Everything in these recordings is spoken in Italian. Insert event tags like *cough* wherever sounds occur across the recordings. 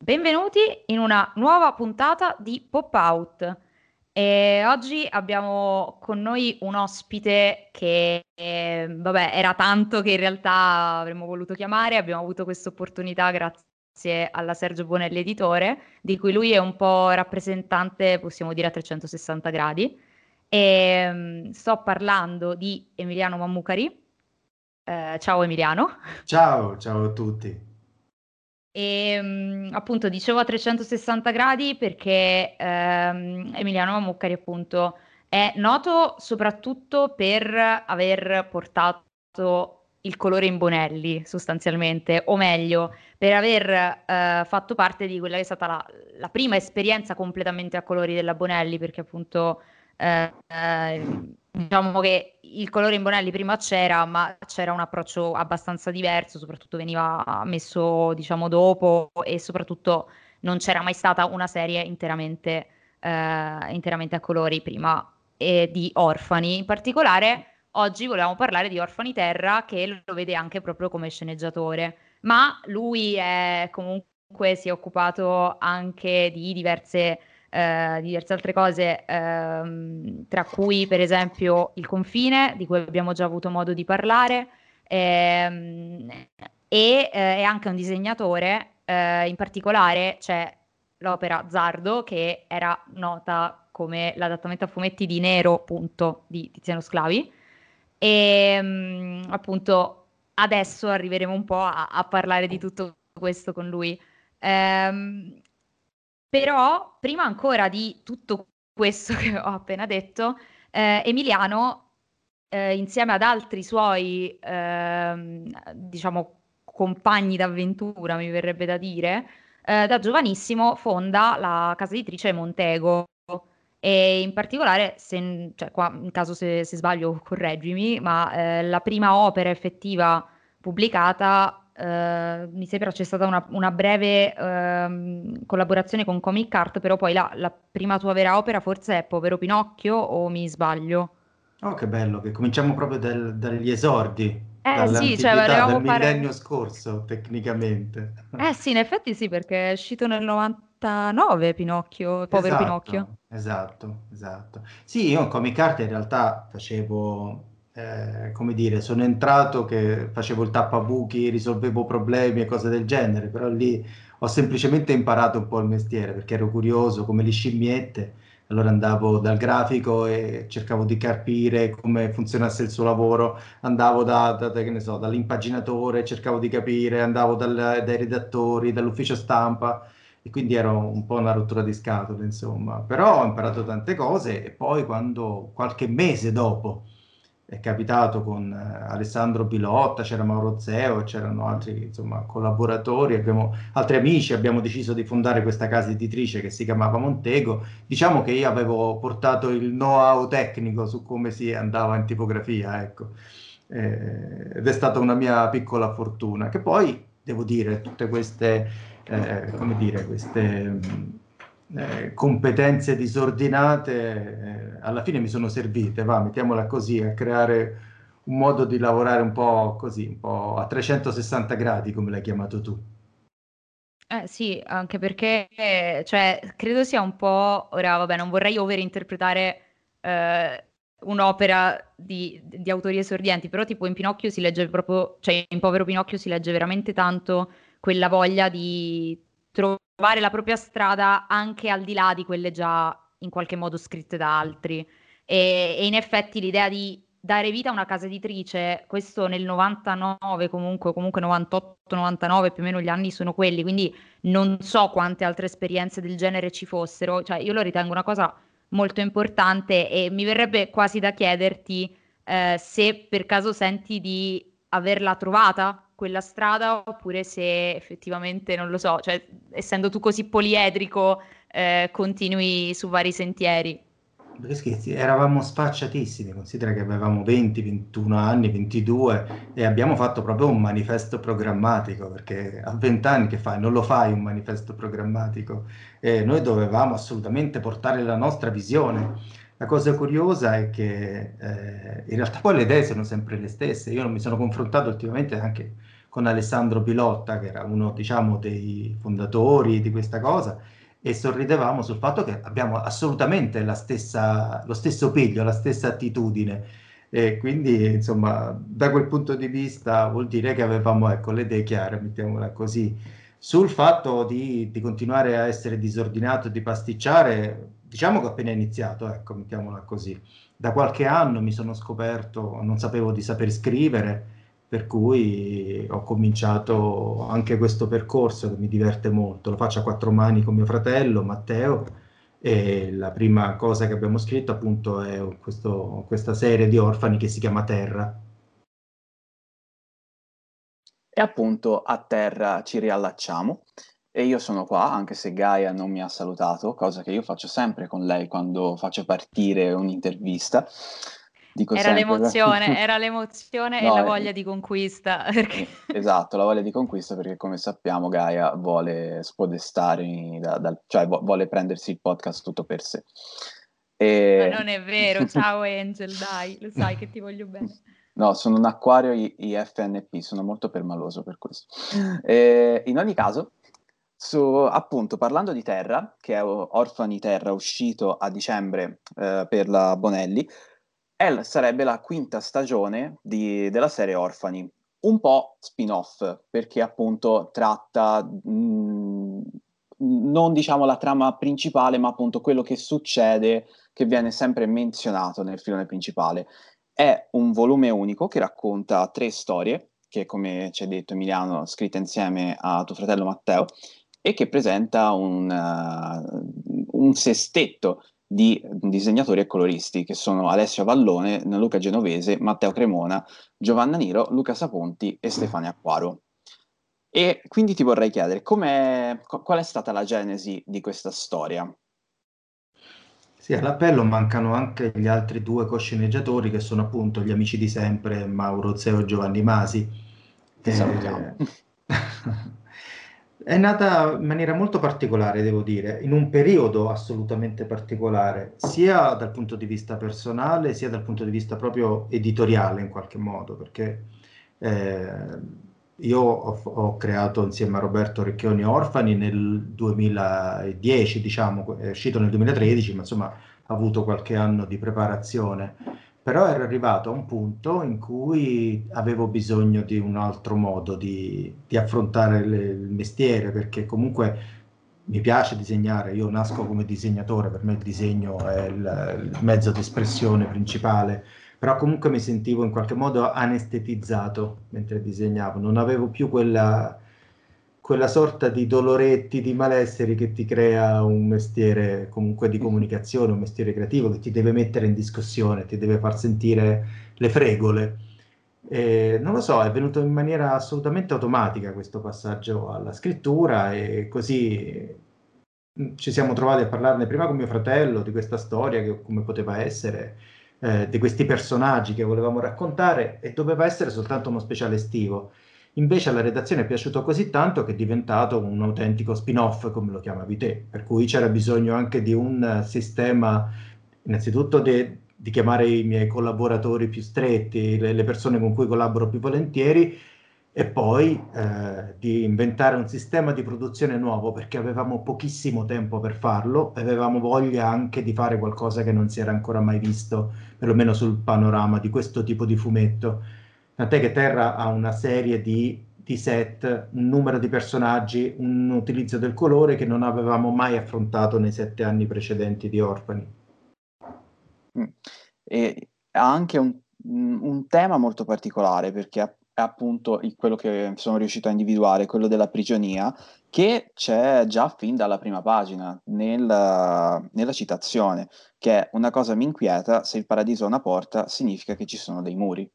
Benvenuti in una nuova puntata di Pop Out. E oggi abbiamo con noi un ospite che, eh, vabbè, era tanto che in realtà avremmo voluto chiamare. Abbiamo avuto questa opportunità grazie alla Sergio Bonelli Editore, di cui lui è un po' rappresentante, possiamo dire, a 360 gradi. E, um, sto parlando di Emiliano Mammucari. Eh, ciao Emiliano. Ciao, ciao a tutti. E um, appunto dicevo a 360 gradi perché um, Emiliano Mammucari appunto è noto soprattutto per aver portato il colore in Bonelli sostanzialmente, o meglio, per aver uh, fatto parte di quella che è stata la, la, prima esperienza completamente a colori della Bonelli, perché appunto uh, uh, diciamo che il colore in Bonelli prima c'era, ma c'era un approccio abbastanza diverso, soprattutto veniva messo, diciamo, dopo e soprattutto non c'era mai stata una serie interamente, eh, interamente a colori prima e di Orfani. In particolare oggi volevamo parlare di Orfani Terra che lo vede anche proprio come sceneggiatore, ma lui è comunque si è occupato anche di diverse eh, diverse altre cose, ehm, tra cui per esempio il confine, di cui abbiamo già avuto modo di parlare, ehm, e eh, è anche un disegnatore, eh, in particolare c'è l'opera Zardo, che era nota come l'adattamento a fumetti di Nero, appunto, di Tiziano Sclavi, e mh, appunto adesso arriveremo un po' a, a parlare di tutto questo con lui. Um, però, prima ancora di tutto questo *laughs* che ho appena detto, eh, Emiliano, eh, insieme ad altri suoi, eh, diciamo, compagni d'avventura, mi verrebbe da dire, eh, da giovanissimo fonda la casa editrice Montego. E in particolare, se, cioè, qua, in caso se, se sbaglio, correggimi, ma eh, la prima opera effettiva pubblicata Uh, mi sembra c'è stata una, una breve uh, collaborazione con Comic Art, però poi la, la, prima tua vera opera forse è Povero Pinocchio o mi sbaglio? Oh, che bello, che cominciamo proprio dal, dagli esordi. Eh sì, cioè volevamo del fare... millennio scorso, tecnicamente. Eh sì, in effetti sì, perché è uscito nel 99 Pinocchio, Povero esatto, Pinocchio. Esatto, esatto. Sì, io in Comic Art in realtà facevo eh, come dire, sono entrato che facevo il tappabuchi, risolvevo problemi e cose del genere, però lì ho semplicemente imparato un po' il mestiere perché ero curioso come le scimmiette. Allora andavo dal grafico e cercavo di capire come funzionasse il suo lavoro, andavo da, da, da, so, dall'impaginatore, cercavo di capire, andavo dal, dai redattori, dall'ufficio stampa e quindi ero un po' una rottura di scatole, insomma. Però ho imparato tante cose e poi quando qualche mese dopo è capitato con eh, Alessandro Pilotta, c'era Mauro Zeo, c'erano altri insomma, collaboratori, abbiamo, altri amici, abbiamo deciso di fondare questa casa editrice che si chiamava Montego. Diciamo che io avevo portato il know-how tecnico su come si andava in tipografia, ecco. Eh, ed è stata una mia piccola fortuna, che poi, devo dire, tutte queste, eh, come dire, queste eh, competenze disordinate eh, alla fine mi sono servite, va, mettiamola così, a creare un modo di lavorare un po' così, un po' a 360 gradi, come l'hai chiamato tu. Eh sì, anche perché cioè, credo sia un po', ora vabbè, non vorrei overinterpretare eh, un'opera di, di, autori esordienti, però tipo in Pinocchio si legge proprio, cioè in Povero Pinocchio si legge veramente tanto quella voglia di trovare la propria strada anche al di là di quelle già in qualche modo scritte da altri. E, e in effetti l'idea di dare vita a una casa editrice, questo nel 99 comunque, comunque 98-99 più o meno gli anni sono quelli, quindi non so quante altre esperienze del genere ci fossero, cioè io lo ritengo una cosa molto importante e mi verrebbe quasi da chiederti eh, se per caso senti di averla trovata quella strada oppure se effettivamente, non lo so, cioè essendo tu così poliedrico, eh, continui su vari sentieri. Perché scherzi, eravamo sfacciatissimi, considera che avevamo 20, 21 anni, 22 e abbiamo fatto proprio un manifesto programmatico, perché a 20 anni che fai? Non lo fai un manifesto programmatico e noi dovevamo assolutamente portare la nostra visione. La cosa curiosa è che eh, in realtà poi le idee sono sempre le stesse, io non mi sono confrontato ultimamente anche con Alessandro Pilotta, che era uno diciamo, dei fondatori di questa cosa, e sorridevamo sul fatto che abbiamo assolutamente stessa, lo stesso piglio, la stessa attitudine. E quindi, insomma, da quel punto di vista vuol dire che avevamo ecco, le idee chiare, mettiamola così. Sul fatto di, di continuare a essere disordinato, di pasticciare, diciamo che ho appena iniziato, ecco, mettiamola così. Da qualche anno mi sono scoperto, non sapevo di saper scrivere, per cui ho cominciato anche questo percorso che mi diverte molto. Lo faccio a quattro mani con mio fratello Matteo e la prima cosa che abbiamo scritto appunto è questo, questa serie di orfani che si chiama Terra. E appunto a terra ci riallacciamo e io sono qua, anche se Gaia non mi ha salutato, cosa che io faccio sempre con lei quando faccio partire un'intervista. Dico era sempre, l'emozione, *laughs* era l'emozione no, e la voglia di conquista. *laughs* Perché... Esatto, la voglia di conquista perché come sappiamo Gaia vuole spodestare, da, da, cioè vuole prendersi il podcast tutto per sé. E... Ma non è vero, *laughs* ciao Angel, dai, lo sai che ti voglio bene. No, sono un acquario IFNP, sono molto permaloso per questo. E, in ogni caso, su, appunto, parlando di Terra, che è Orfani Terra, uscito a dicembre eh, per la Bonelli, è, sarebbe la quinta stagione di, della serie Orfani, un po' spin-off, perché appunto tratta mh, mm, non diciamo la trama principale, ma appunto quello che succede, che viene sempre menzionato nel filone principale. È un volume unico che racconta tre storie, che come ci ha detto Emiliano, scritte insieme a tuo fratello Matteo, e che presenta un, uh, un sestetto di disegnatori e coloristi che sono Alessio Vallone, Luca Genovese, Matteo Cremona, Giovanna Niro, Luca Saponti e Stefania Acquaro. E quindi ti vorrei chiedere qual è stata la genesi di questa storia? Sì, all'appello mancano anche gli altri due cosceneggiatori che sono appunto gli amici di sempre, Mauro Zeo e Giovanni Masi. Ti salutiamo. È nata in maniera molto particolare, devo dire, in un periodo assolutamente particolare, sia dal punto di vista personale, sia dal punto di vista proprio editoriale in qualche modo, perché eh, io ho, ho, creato insieme a Roberto Recchioni Orfani nel 2010, diciamo, è uscito nel 2013, ma insomma ha avuto qualche anno di preparazione. Però ero arrivato a un punto in cui avevo bisogno di un altro modo di, di affrontare le, il mestiere, perché comunque mi piace disegnare, io nasco come disegnatore, per me il disegno è il, il mezzo di espressione principale. Però comunque mi sentivo in qualche modo anestetizzato mentre disegnavo, non avevo più quella, quella sorta di doloretti, di malesseri che ti crea un mestiere comunque di comunicazione, un mestiere creativo che ti deve mettere in discussione, ti deve far sentire le fregole. E non lo so, è venuto in maniera assolutamente automatica questo passaggio alla scrittura e così mm, ci siamo trovati a parlarne prima con mio fratello di questa storia, che, come poteva essere, eh, di questi personaggi che volevamo raccontare e doveva essere soltanto uno speciale estivo. Invece alla redazione è piaciuto così tanto che è diventato un autentico spin-off, come lo chiamavi te, per cui c'era bisogno anche di un sistema, innanzitutto de, di chiamare i miei collaboratori più stretti, le, le persone con cui collaboro più volentieri, e poi eh, di inventare un sistema di produzione nuovo perché avevamo pochissimo tempo per farlo e avevamo voglia anche di fare qualcosa che non si era ancora mai visto, perlomeno sul panorama di questo tipo di fumetto. Tant'è che Terra ha una serie di, di set, un numero di personaggi, un utilizzo del colore che non avevamo mai affrontato nei sette anni precedenti di Orfani. Mm. E ha anche un, un tema molto particolare perché è appunto quello che sono riuscito a individuare, quello della prigionia, che c'è già fin dalla prima pagina, nel, nella citazione, che è una cosa mi inquieta, se il paradiso è una porta, significa che ci sono dei muri.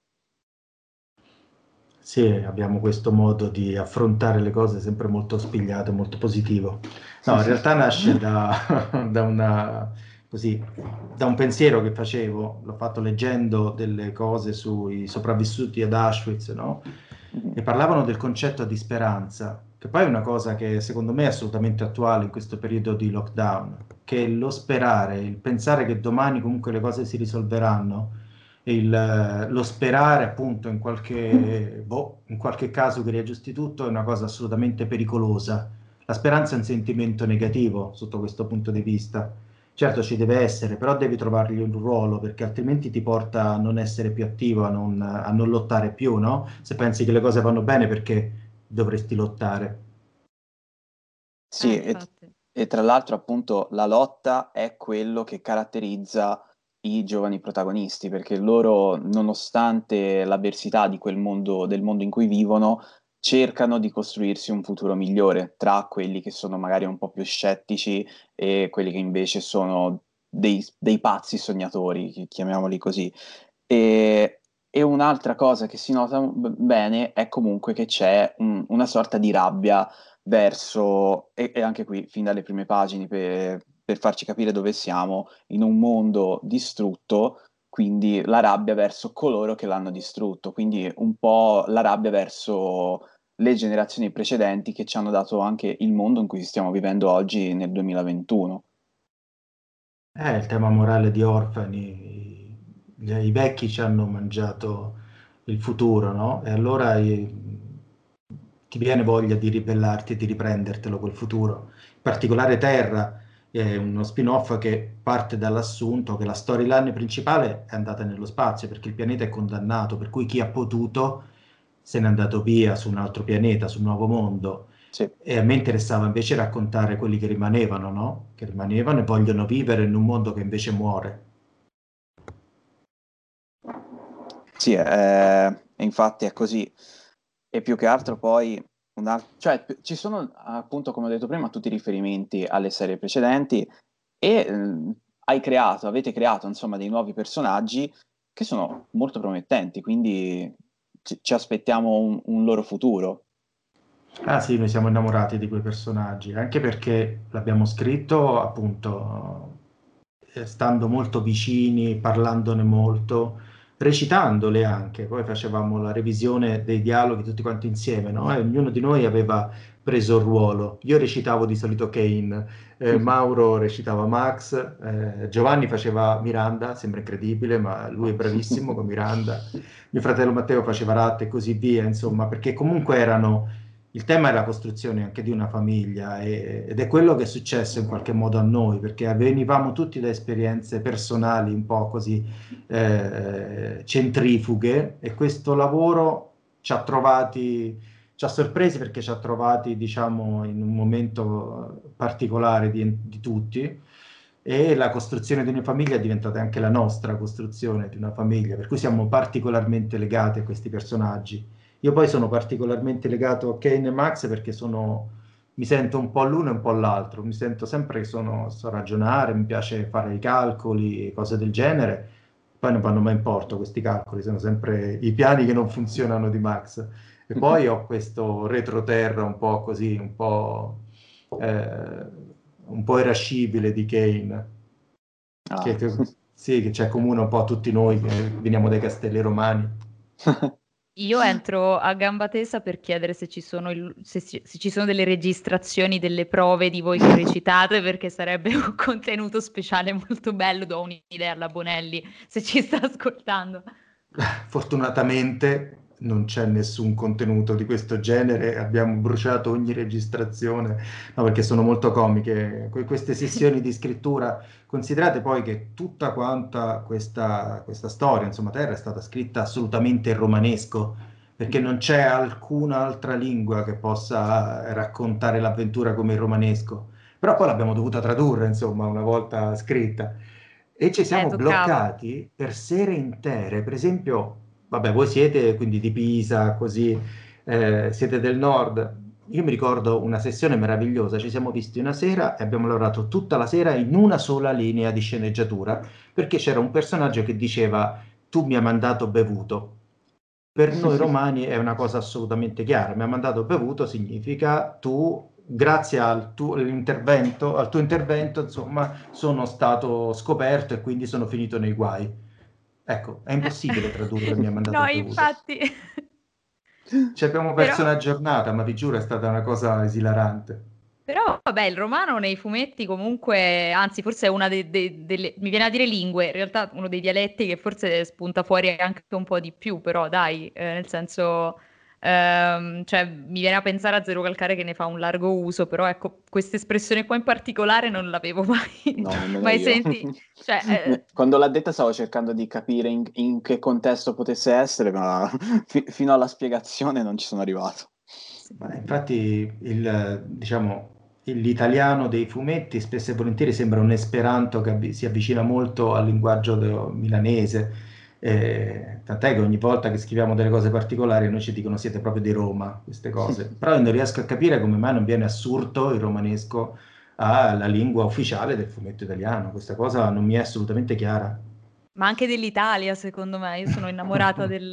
Sì, abbiamo questo modo di affrontare le cose sempre molto spigliato, molto positivo. No, in realtà nasce da, *laughs* da una così, da un pensiero che facevo, l'ho fatto leggendo delle cose sui sopravvissuti ad Auschwitz, no? E parlavano del concetto di speranza, che poi è una cosa che secondo me è assolutamente attuale in questo periodo di lockdown, che lo sperare, il pensare che domani comunque le cose si risolveranno, il, lo sperare appunto in qualche, boh, in qualche caso che riaggiusti tutto è una cosa assolutamente pericolosa. La speranza è un sentimento negativo sotto questo punto di vista. Certo ci deve essere, però devi trovargli un ruolo perché altrimenti ti porta a non essere più attivo, a non, a non lottare più, no? Se pensi che le cose vanno bene perché dovresti lottare. Sì, eh, e, e tra l'altro appunto la lotta è quello che caratterizza i giovani protagonisti, perché loro, nonostante l'avversità di quel mondo, del mondo in cui vivono, cercano di costruirsi un futuro migliore tra quelli che sono magari un po' più scettici e quelli che invece sono dei, dei pazzi sognatori, chiamiamoli così. E, e, un'altra cosa che si nota bene è comunque che c'è un, una sorta di rabbia verso, e, e, anche qui, fin dalle prime pagine, per, per farci capire dove siamo, in un mondo distrutto, quindi la rabbia verso coloro che l'hanno distrutto, quindi un po' la rabbia verso le generazioni precedenti che ci hanno dato anche il mondo in cui stiamo vivendo oggi nel 2021. È il tema morale di Orfani, i, i vecchi ci hanno mangiato il futuro, no? E allora i, ti viene voglia di ribellarti e di riprendertelo quel futuro. In particolare Terra è uno spin-off che parte dall'assunto che la storyline principale è andata nello spazio perché il pianeta è condannato, per cui chi ha potuto se n'è andato via su un altro pianeta, su un nuovo mondo. Sì. E a me interessava invece raccontare quelli che rimanevano, no? Che rimanevano e vogliono vivere in un mondo che invece muore. Sì, eh, infatti è così. E più che altro poi, una, cioè, ci sono appunto, come ho detto prima, tutti i riferimenti alle serie precedenti e eh, hai creato, avete creato insomma dei nuovi personaggi che sono molto promettenti, quindi ci, ci aspettiamo un, un, loro futuro. Ah sì, noi siamo innamorati di quei personaggi, anche perché l'abbiamo scritto appunto eh, stando molto vicini, parlandone molto, recitandole anche, poi facevamo la revisione dei dialoghi tutti quanti insieme, no? E ognuno di noi aveva preso il ruolo. Io recitavo di solito Kane, eh, Mauro recitava Max, eh, Giovanni faceva Miranda, sembra incredibile, ma lui è bravissimo con Miranda. *laughs* Mio fratello Matteo faceva Rat e così via, insomma, perché comunque erano il tema è la costruzione anche di una famiglia e, ed è quello che è successo in qualche modo a noi, perché venivamo tutti da esperienze personali un po' così eh, centrifughe e questo lavoro ci ha trovati ci ha sorpresi perché ci ha trovati, diciamo, in un momento particolare di, di tutti e la costruzione di una famiglia è diventata anche la nostra costruzione di una famiglia, per cui siamo particolarmente legati a questi personaggi. Io poi sono particolarmente legato a Kane e Max perché sono, mi sento un po' l'uno e un po' l'altro, mi sento sempre che sono, so ragionare, mi piace fare i calcoli, cose del genere, poi non vanno mai in porto questi calcoli, sono sempre i piani che non funzionano di Max e poi ho questo retroterra un po' così, un po', eh, un po irascibile di Kane. Ah. Che, sì, che c'è comune un po' a tutti noi che veniamo dai castelli romani. *laughs* Io entro a gamba tesa per chiedere se ci, sono il, se, se ci sono delle registrazioni delle prove di voi che recitate, perché sarebbe un *laughs* contenuto speciale molto bello. Do un'idea alla Bonelli se ci sta ascoltando. *laughs* Fortunatamente non c'è nessun contenuto di questo genere, abbiamo bruciato ogni registrazione, no, perché sono molto comiche queste *laughs* sessioni di scrittura. Considerate poi che tutta quanta questa, questa storia, insomma, Terra è stata scritta assolutamente in romanesco, perché non c'è alcuna altra lingua che possa raccontare l'avventura come il romanesco. Però poi l'abbiamo dovuta tradurre, insomma, una volta scritta. E ci siamo eh, bloccati per sere intere, per esempio vabbè, voi siete quindi di Pisa, così, eh, siete del nord. Io mi ricordo una sessione meravigliosa, ci siamo visti una sera e abbiamo lavorato tutta la sera in una sola linea di sceneggiatura, perché c'era un personaggio che diceva tu mi hai mandato bevuto. Per noi romani è una cosa assolutamente chiara, mi ha mandato bevuto significa tu grazie al tuo intervento, al tuo intervento, insomma, sono stato scoperto e quindi sono finito nei guai. Ecco, è impossibile tradurre mi ha *laughs* mandato No, infatti. Ci abbiamo perso Però... una giornata, ma vi giuro è stata una cosa esilarante. Però vabbè, il romano nei fumetti comunque, anzi forse è una de- de- delle, mi viene a dire lingue, in realtà uno dei dialetti che forse spunta fuori anche un po' di più, però dai, eh, nel senso, ehm, cioè mi viene a pensare a Zero Calcare che ne fa un largo uso, però ecco, questa espressione qua in particolare non l'avevo *laughs* mai, No, mai sentita. Cioè, *laughs* eh, Quando l'ha detta stavo cercando di capire in, in che contesto potesse essere, ma *laughs* fi- fino alla spiegazione non ci sono arrivato. Ma infatti il, diciamo, l'italiano dei fumetti spesso e volentieri sembra un esperanto che si avvicina molto al linguaggio de- milanese, eh, tant'è che ogni volta che scriviamo delle cose particolari noi ci dicono siete proprio di Roma, queste cose. Però io non riesco a capire come mai non viene assurto il romanesco alla lingua ufficiale del fumetto italiano. Questa cosa non mi è assolutamente chiara. Ma anche dell'Italia, secondo me, io sono innamorata *laughs* del,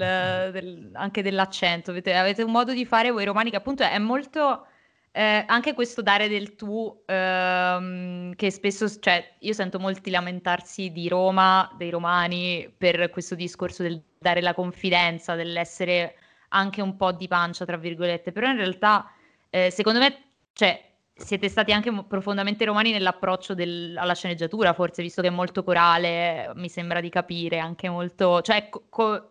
del- anche dell'accento. Avete, avete un modo di fare voi romani che appunto è molto eh, anche questo dare del tu, ehm, che spesso, cioè, io sento molti lamentarsi di Roma, dei romani, per questo discorso del dare la confidenza, dell'essere anche un po' di pancia, tra virgolette, però in realtà, eh, secondo me, cioè, siete stati anche profondamente romani nell'approccio del- alla sceneggiatura, forse, visto che è molto corale, mi sembra di capire, anche molto, cioè, co- co-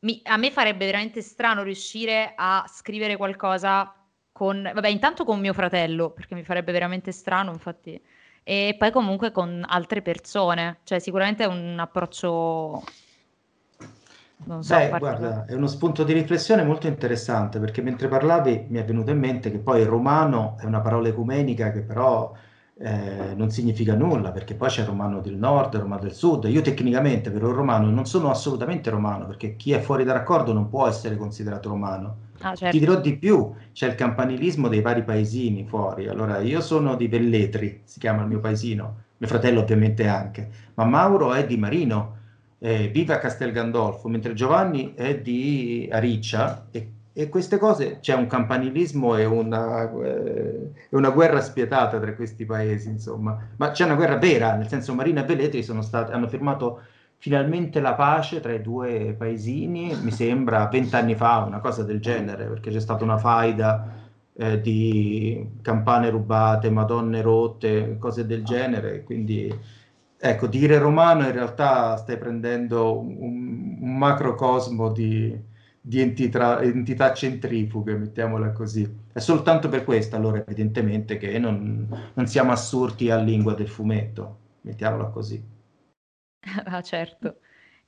mi- a me farebbe veramente strano riuscire a scrivere qualcosa con, vabbè, intanto con mio fratello, perché mi farebbe veramente strano, infatti, e poi comunque con altre persone, cioè sicuramente è un approccio, non so, Beh, guarda, è uno spunto di riflessione molto interessante perché mentre parlavi mi è venuto in mente che poi romano è una parola ecumenica che però eh, non significa nulla perché poi c'è il romano del nord, il romano del sud. Io tecnicamente per un romano non sono assolutamente romano perché chi è fuori da raccordo non può essere considerato romano. Ah, Ti certo. dirò di più, c'è il campanilismo dei vari paesini fuori. Allora, io sono di Velletri, si chiama il mio paesino, mio fratello ovviamente anche, ma Mauro è di Marino, eh, vive a Castel Gandolfo, mentre Giovanni è di Ariccia e, e queste cose, c'è un campanilismo e una, eh, una guerra spietata tra questi paesi, insomma. Ma c'è una guerra vera, nel senso Marino e Velletri sono stati, hanno firmato finalmente la pace tra i due paesini, mi sembra vent'anni fa, una cosa del genere, perché c'è stata una faida eh, di campane rubate, madonne rotte, cose del genere, quindi ecco, dire romano in realtà stai prendendo un, un macrocosmo di, di entità, entità centrifughe, mettiamola così. È soltanto per questo, allora, evidentemente, che non, non siamo assurti a lingua del fumetto, mettiamola così. *laughs* Ah, certo.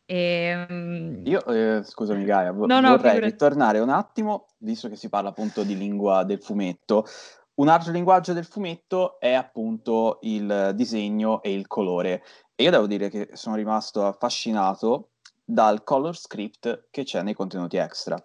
Ehm, Io, eh, scusami Gaia, vo- No, no, vorrei figurati. ritornare un attimo, visto che si parla appunto di lingua del fumetto. Un altro linguaggio del fumetto è appunto il disegno e il colore. E io devo dire che sono rimasto affascinato dal color script che c'è nei contenuti extra.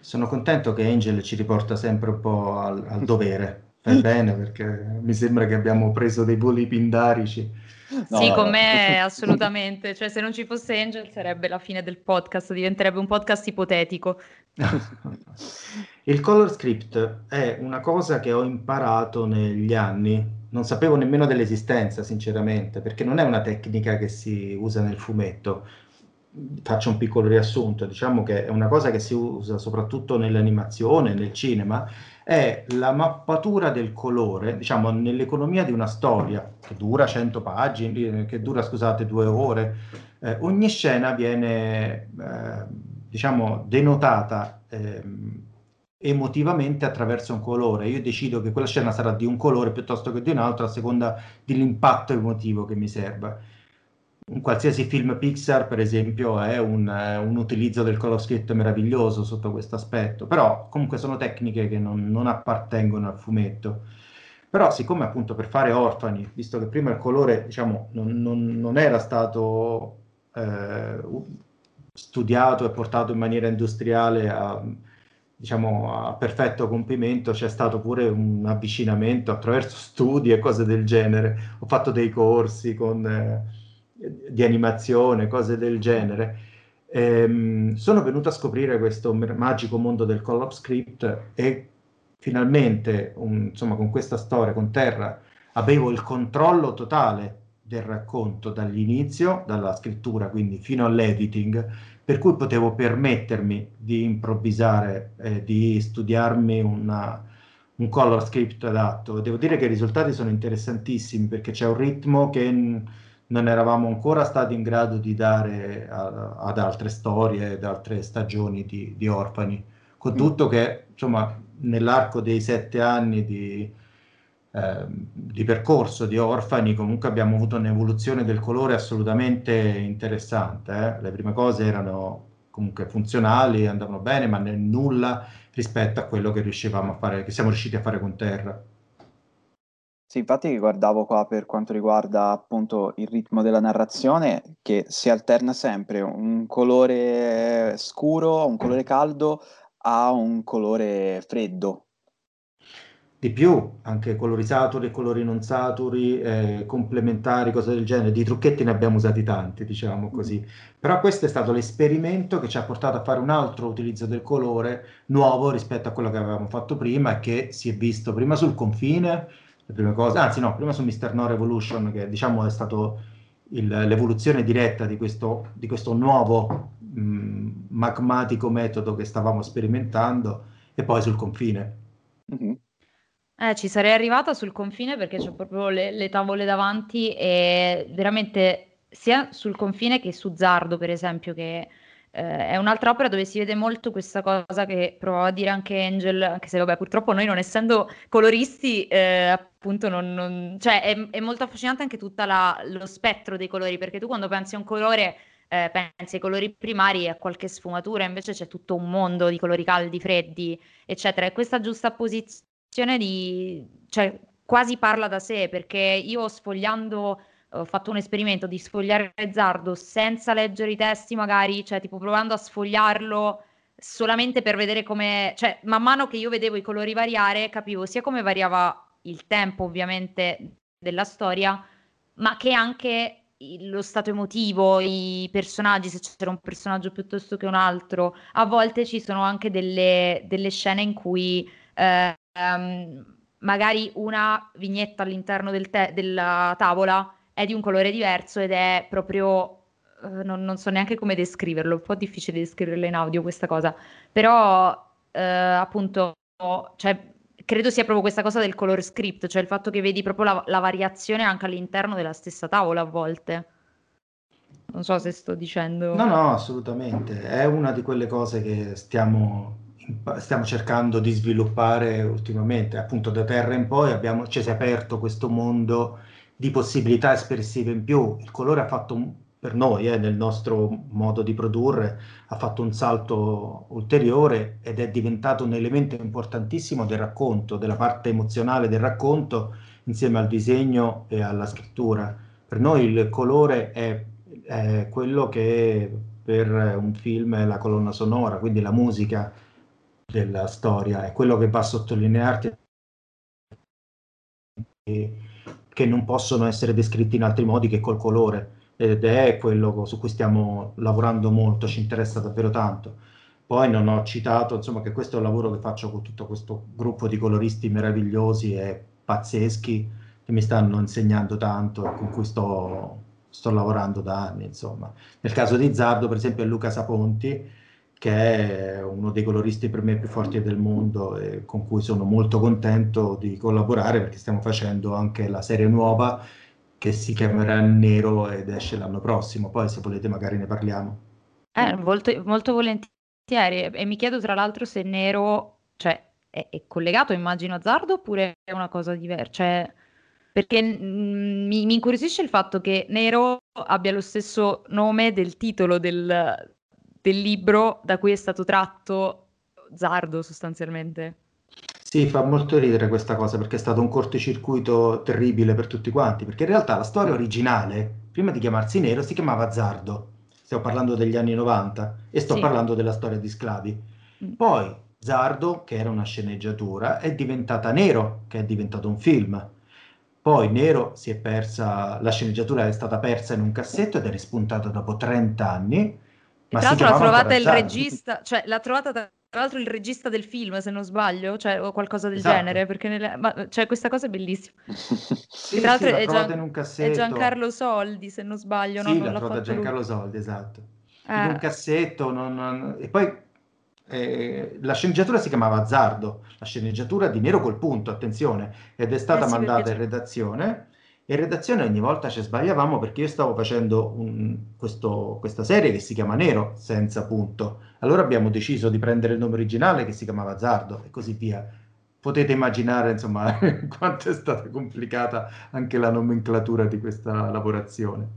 Sono contento che Angel ci riporta sempre un po' al, al *laughs* dovere. Fai bene perché mi sembra che abbiamo preso dei voli pindarici. No, Sì, con me *laughs* assolutamente. Cioè, se non ci fosse Angel sarebbe la fine del podcast, diventerebbe un podcast ipotetico. *laughs* Il color script è una cosa che ho imparato negli anni, non sapevo nemmeno dell'esistenza, sinceramente, perché non è una tecnica che si usa nel fumetto. Faccio un piccolo riassunto, diciamo che è una cosa che si usa soprattutto nell'animazione, nel cinema, è la mappatura del colore, diciamo, nell'economia di una storia che dura 100 pagine, che dura, scusate, due ore. Eh, ogni scena viene, eh, diciamo, denotata ehm, emotivamente attraverso un colore. Io decido che quella scena sarà di un colore piuttosto che di un altro a seconda dell'impatto emotivo che mi serve. Un qualsiasi film Pixar, per esempio, è un, eh, un utilizzo del color script meraviglioso sotto questo aspetto, però comunque sono tecniche che non, non appartengono al fumetto. Però siccome appunto per fare Orfani, visto che prima il colore diciamo, non, non- non era stato eh, studiato e portato in maniera industriale a, diciamo, a perfetto compimento, c'è stato pure un avvicinamento attraverso *laughs* studi e cose del genere. Ho fatto dei corsi con, eh, di animazione, cose del genere. Ehm, sono venuto a scoprire questo magico mondo del collab script e finalmente, un- insomma, con questa storia, con Terra, avevo il controllo totale del racconto dall'inizio, dalla scrittura, quindi fino all'editing, per cui potevo permettermi di improvvisare, eh, di studiarmi una, un color script adatto. Devo dire che i risultati sono interessantissimi perché c'è un ritmo che non eravamo ancora stati in grado di dare a, ad altre storie, ad altre stagioni di, di Orfani. Con mm. tutto che, insomma, nell'arco dei sette anni di, eh, di percorso di Orfani comunque abbiamo avuto un'evoluzione del colore assolutamente interessante. Eh? Le prime cose erano comunque funzionali, andavano bene, ma nel nulla rispetto a quello che riuscivamo a fare, che siamo riusciti a fare con Terra. Sì, infatti guardavo qua per quanto riguarda appunto il ritmo della narrazione, che si alterna sempre un colore scuro, un colore caldo a un colore freddo. Di più, anche colori saturi colori non saturi, eh, complementari, cose del genere. Di trucchetti ne abbiamo usati tanti, diciamo così. Però questo è stato l'esperimento che ci ha portato a fare un altro utilizzo del colore nuovo rispetto a quello che avevamo fatto prima e che si è visto prima sul confine le prime cose, anzi no, prima su Mr. No Revolution, che diciamo è stato il, l'evoluzione diretta di questo, di questo nuovo mh, magmatico metodo che stavamo sperimentando, e poi sul confine. Mm-hmm. Eh, ci sarei arrivata sul confine perché ho proprio le, le tavole davanti e veramente sia sul confine che su Zardo, per esempio, che eh, è un'altra opera dove si vede molto questa cosa che provava a dire anche Angel, anche se vabbè purtroppo noi non essendo coloristi eh, appunto non, non cioè è, è, molto affascinante anche tutto lo spettro dei colori perché tu quando pensi a un colore eh, pensi ai colori primari e a qualche sfumatura invece c'è tutto un mondo di colori caldi, freddi eccetera. E questa giusta posizione di cioè quasi parla da sé perché io sfogliando ho fatto un esperimento di sfogliare Zardo senza leggere i testi magari, cioè tipo provando a sfogliarlo solamente per vedere come, cioè man mano che io vedevo i colori variare capivo sia come variava il tempo ovviamente della storia, ma che anche lo stato emotivo, i personaggi, se c'era un personaggio piuttosto che un altro. A volte ci sono anche delle, delle scene in cui eh, um, magari una vignetta all'interno del te- della tavola è di un colore diverso ed è proprio, uh, non, non, so neanche come descriverlo, è un po' difficile descriverlo in audio questa cosa, però uh, appunto, cioè, credo sia proprio questa cosa del color script, cioè il fatto che vedi proprio la, la variazione anche all'interno della stessa tavola a volte. Non so se sto dicendo. No, no, assolutamente. È una di quelle cose che stiamo, stiamo cercando di sviluppare ultimamente. Appunto, da Terra in poi abbiamo, ci si è aperto questo mondo di possibilità espressive in più. Il colore ha fatto per noi, eh, nel nostro modo di produrre, ha fatto un salto ulteriore ed è diventato un elemento importantissimo del racconto, della parte emozionale del racconto, insieme al disegno e alla scrittura. Per noi il colore è, è quello che per un film è la colonna sonora, quindi la musica della storia, è quello che va a sottolinearti che non possono essere descritti in altri modi che col colore ed è quello su cui stiamo lavorando molto, ci interessa davvero tanto. Poi non ho citato, insomma, che questo è un lavoro che faccio con tutto questo gruppo di coloristi meravigliosi e pazzeschi che mi stanno insegnando tanto e con cui sto, sto lavorando da anni, insomma. Nel caso di Zardo, per esempio, è Luca Saponti, che è uno dei coloristi per me più forti del mondo e con cui sono molto contento di collaborare perché stiamo facendo anche la serie nuova che si chiamerà Nero ed esce l'anno prossimo. Poi se volete magari ne parliamo. Eh, molto, molto volentieri e mi chiedo tra l'altro se Nero cioè, è, è, collegato immagino a Zardo oppure è una cosa diversa. Cioè, perché mh, mm, mi, mi incuriosisce il fatto che Nero abbia lo stesso nome del titolo del, del libro da cui è stato tratto Zardo sostanzialmente. Sì, fa molto ridere questa cosa perché è stato un cortocircuito terribile per tutti quanti, perché in realtà la storia originale, prima di chiamarsi Nero, si chiamava Zardo. Stiamo parlando degli anni 90 e sto sì. parlando della storia di schiavi. Mm. Poi Zardo, che era una sceneggiatura, è diventata Nero, che è diventato un film. Poi Nero si è persa, la sceneggiatura è stata persa in un cassetto ed è rispuntata dopo 30 anni ma tra l'altro l'ha trovata il regista, cioè l'ha trovata tra l'altro il regista del film, se non sbaglio, cioè, o qualcosa del esatto. genere, perché nelle... Ma, cioè, questa cosa è bellissima. *laughs* sì, tra l'altro sì, è, Gian... è, Giancarlo Soldi, se non sbaglio. Sì, no, l'ha trovata Giancarlo lui. Soldi, esatto. Eh. In un cassetto, non, non... e poi eh, la sceneggiatura si chiamava Azzardo, la sceneggiatura di Nero col punto, attenzione, ed è stata Eh sì, mandata perché in redazione. In redazione ogni volta ci sbagliavamo perché io stavo facendo un- questo- questa serie che si chiama Nero senza punto. Allora abbiamo deciso di prendere il nome originale che si chiamava Azzardo e così via. Potete immaginare, insomma, *laughs* quanto è stata complicata anche la nomenclatura di questa lavorazione.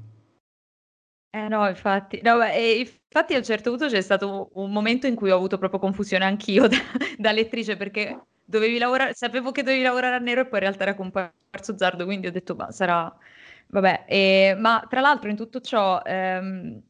Eh no, infatti, no, e infatti a un certo punto c'è stato un momento in cui ho avuto proprio confusione anch'io *laughs* da, da lettrice perché dovevi lavorare, sapevo che dovevi lavorare a nero e poi in realtà era comparso Zardo, quindi ho detto, ma sarà, vabbè, e- ma tra l'altro in tutto ciò, ehm,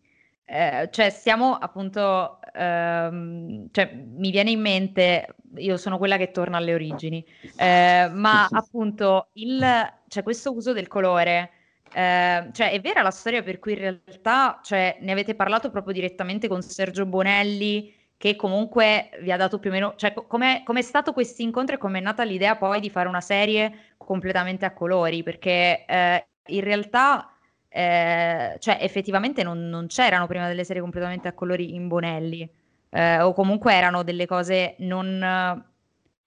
eh, cioè stiamo appunto, ehm, cioè mi viene in mente, io sono quella che torna alle origini, eh, ma appunto il, cioè questo uso del colore eh, cioè, è vera la storia per cui in realtà, cioè, ne avete parlato proprio direttamente con Sergio Bonelli, che comunque vi ha dato più o meno, cioè, co- com'è, com'è stato questo incontro e com'è nata l'idea poi di fare una serie completamente a colori? Perché eh, in realtà, eh, cioè, effettivamente non, non c'erano prima delle serie completamente a colori in Bonelli, eh, o comunque erano delle cose non,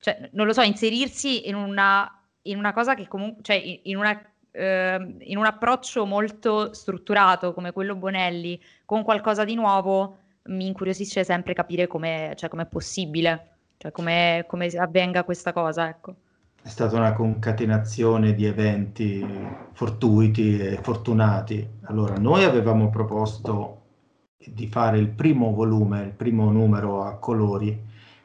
cioè, non lo so, inserirsi in una, in una cosa che comunque, cioè, in una ehm, in un approccio molto strutturato come quello Bonelli, con qualcosa di nuovo, mi incuriosisce sempre capire come, cioè, com'è possibile, cioè come avvenga questa cosa, ecco. È stata una concatenazione di eventi fortuiti e fortunati. Allora, noi avevamo proposto di fare il primo volume, il primo numero a colori,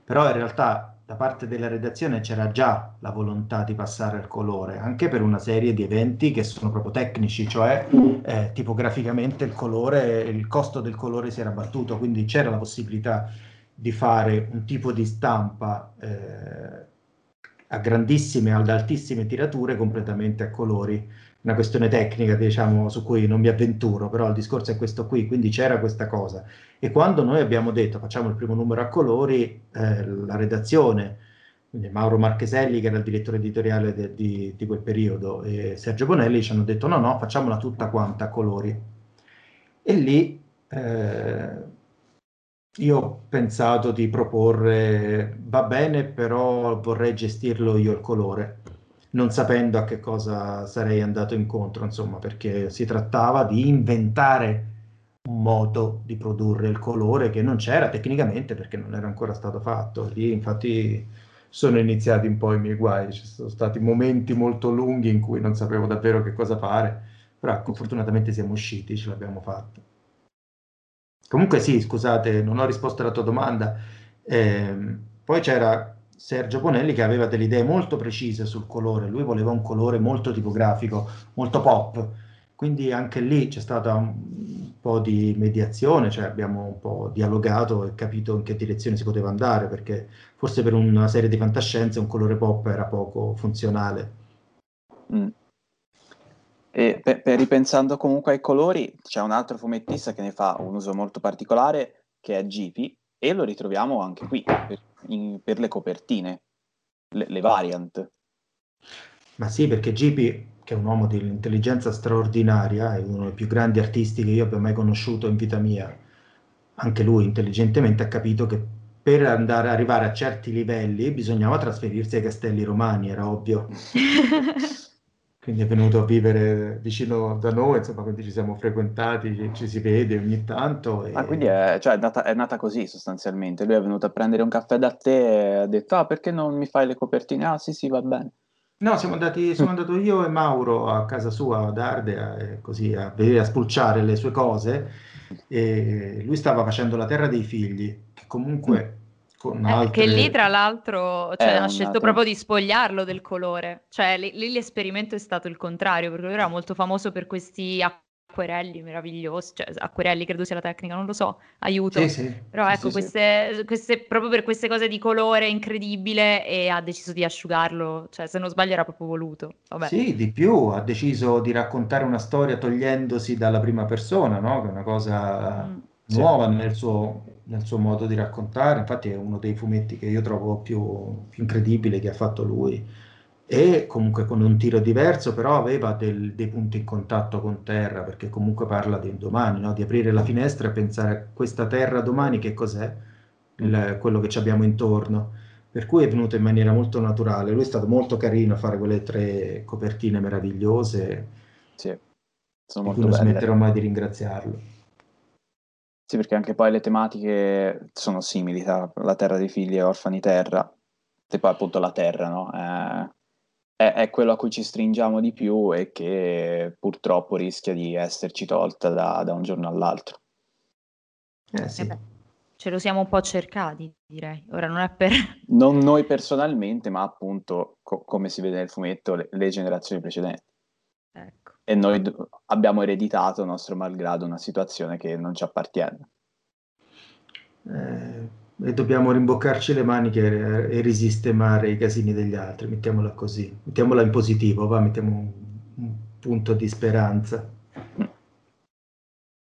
però in realtà da parte della redazione c'era già la volontà di passare al colore, anche per una serie di eventi che sono proprio tecnici, cioè eh, tipograficamente il colore, il costo del colore si era abbattuto, quindi c'era la possibilità di fare un tipo di stampa eh, a grandissime, ad altissime tirature completamente a colori. Una questione tecnica, diciamo, su cui non mi avventuro, però il discorso è questo qui, quindi c'era questa cosa. E quando noi abbiamo detto facciamo il primo numero a colori, eh, la redazione, Mauro Marcheselli, che era il direttore editoriale de- di, di quel periodo, e Sergio Bonelli ci hanno detto no, no, facciamola tutta quanta a colori. E lì eh, io ho pensato di proporre, va bene, però vorrei gestirlo io il colore, non sapendo a che cosa sarei andato incontro, insomma, perché si trattava di inventare un modo di produrre il colore che non c'era tecnicamente perché non era ancora stato fatto. Lì infatti sono iniziati un po' i miei guai, ci sono stati momenti molto lunghi in cui non sapevo davvero che cosa fare, però ecco, fortunatamente siamo usciti, ce l'abbiamo fatta. Comunque sì, scusate, non ho risposto alla tua domanda. Ehm, poi c'era Sergio Bonelli che aveva delle idee molto precise sul colore, lui voleva un colore molto tipografico, molto pop, quindi anche lì c'è stata un po' di mediazione, cioè abbiamo un po' dialogato e capito in che direzione si poteva andare, perché forse per una serie di fantascienze un colore pop era poco funzionale. Mm. E per, per ripensando comunque ai colori, c'è un altro fumettista che ne fa un uso molto particolare, che è Gipi, e lo ritroviamo anche qui, per, in- per le copertine, le, le variant. Ma sì, perché Gipi, che è un uomo di un'intelligenza straordinaria, è uno dei più grandi artisti che io abbia mai conosciuto in vita mia, anche lui intelligentemente ha capito che per andare arrivare a certi livelli bisognava trasferirsi ai castelli romani, era ovvio. *laughs* *laughs* Quindi è venuto a vivere vicino da noi, insomma, quindi ci siamo frequentati, ci, ci si vede ogni tanto. E... Ah, quindi è, cioè, è nata, è nata così sostanzialmente. Lui è venuto a prendere un caffè da te e ha detto: Ah, perché non mi fai le copertine? Ah, sì, sì, va bene. No, siamo andati, *laughs* sono andato io e Mauro a casa sua ad Ardea, così a a spulciare le sue cose. E lui stava facendo la terra dei figli, che comunque con Eh, altre... che lì tra l'altro cioè, È ha un scelto altro- proprio di spogliarlo del colore, cioè lì, lì l'esperimento è stato il contrario, perché lui era molto famoso per questi acquerelli meravigliosi, cioè acquerelli credo sia la tecnica, non lo so, aiuto. Sì, sì, Però sì, ecco, queste, queste- proprio per queste cose di colore incredibile e ha deciso di asciugarlo, cioè se non sbaglio era proprio voluto. Vabbè. Sì, di più, ha deciso di raccontare una storia togliendosi dalla prima persona, no? Che è una cosa Mm. Nuova nel suo, nel suo modo di raccontare. Infatti è uno dei fumetti che io trovo più, più incredibile che ha fatto lui. E comunque con un tiro diverso, però aveva del- dei punti in contatto con terra, perché comunque parla del domani, no? Di aprire la finestra e pensare a questa terra domani che cos'è? il, quello che ci abbiamo intorno. Per cui è venuto in maniera molto naturale. Lui è stato molto carino a fare quelle tre copertine meravigliose. Sì, sono molto non belle. smetterò mai di ringraziarlo. Sì, perché anche poi le tematiche sono simili tra la terra dei figli e orfani terra. E poi appunto la terra, no? È, è, è, quello a cui ci stringiamo di più e che purtroppo rischia di esserci tolta da, da un giorno all'altro. Eh sì. Eh ce lo siamo un po' cercati, direi. Ora non è per... *laughs* Non noi personalmente, ma appunto, co- come si vede nel fumetto, le, le generazioni precedenti. Ecco. E noi d- abbiamo ereditato, nostro malgrado, una situazione che non ci appartiene. Eh, e dobbiamo rimboccarci le maniche e, e risistemare i casini degli altri, mettiamola così. Mettiamola in positivo, va, mettiamo un, un punto di speranza.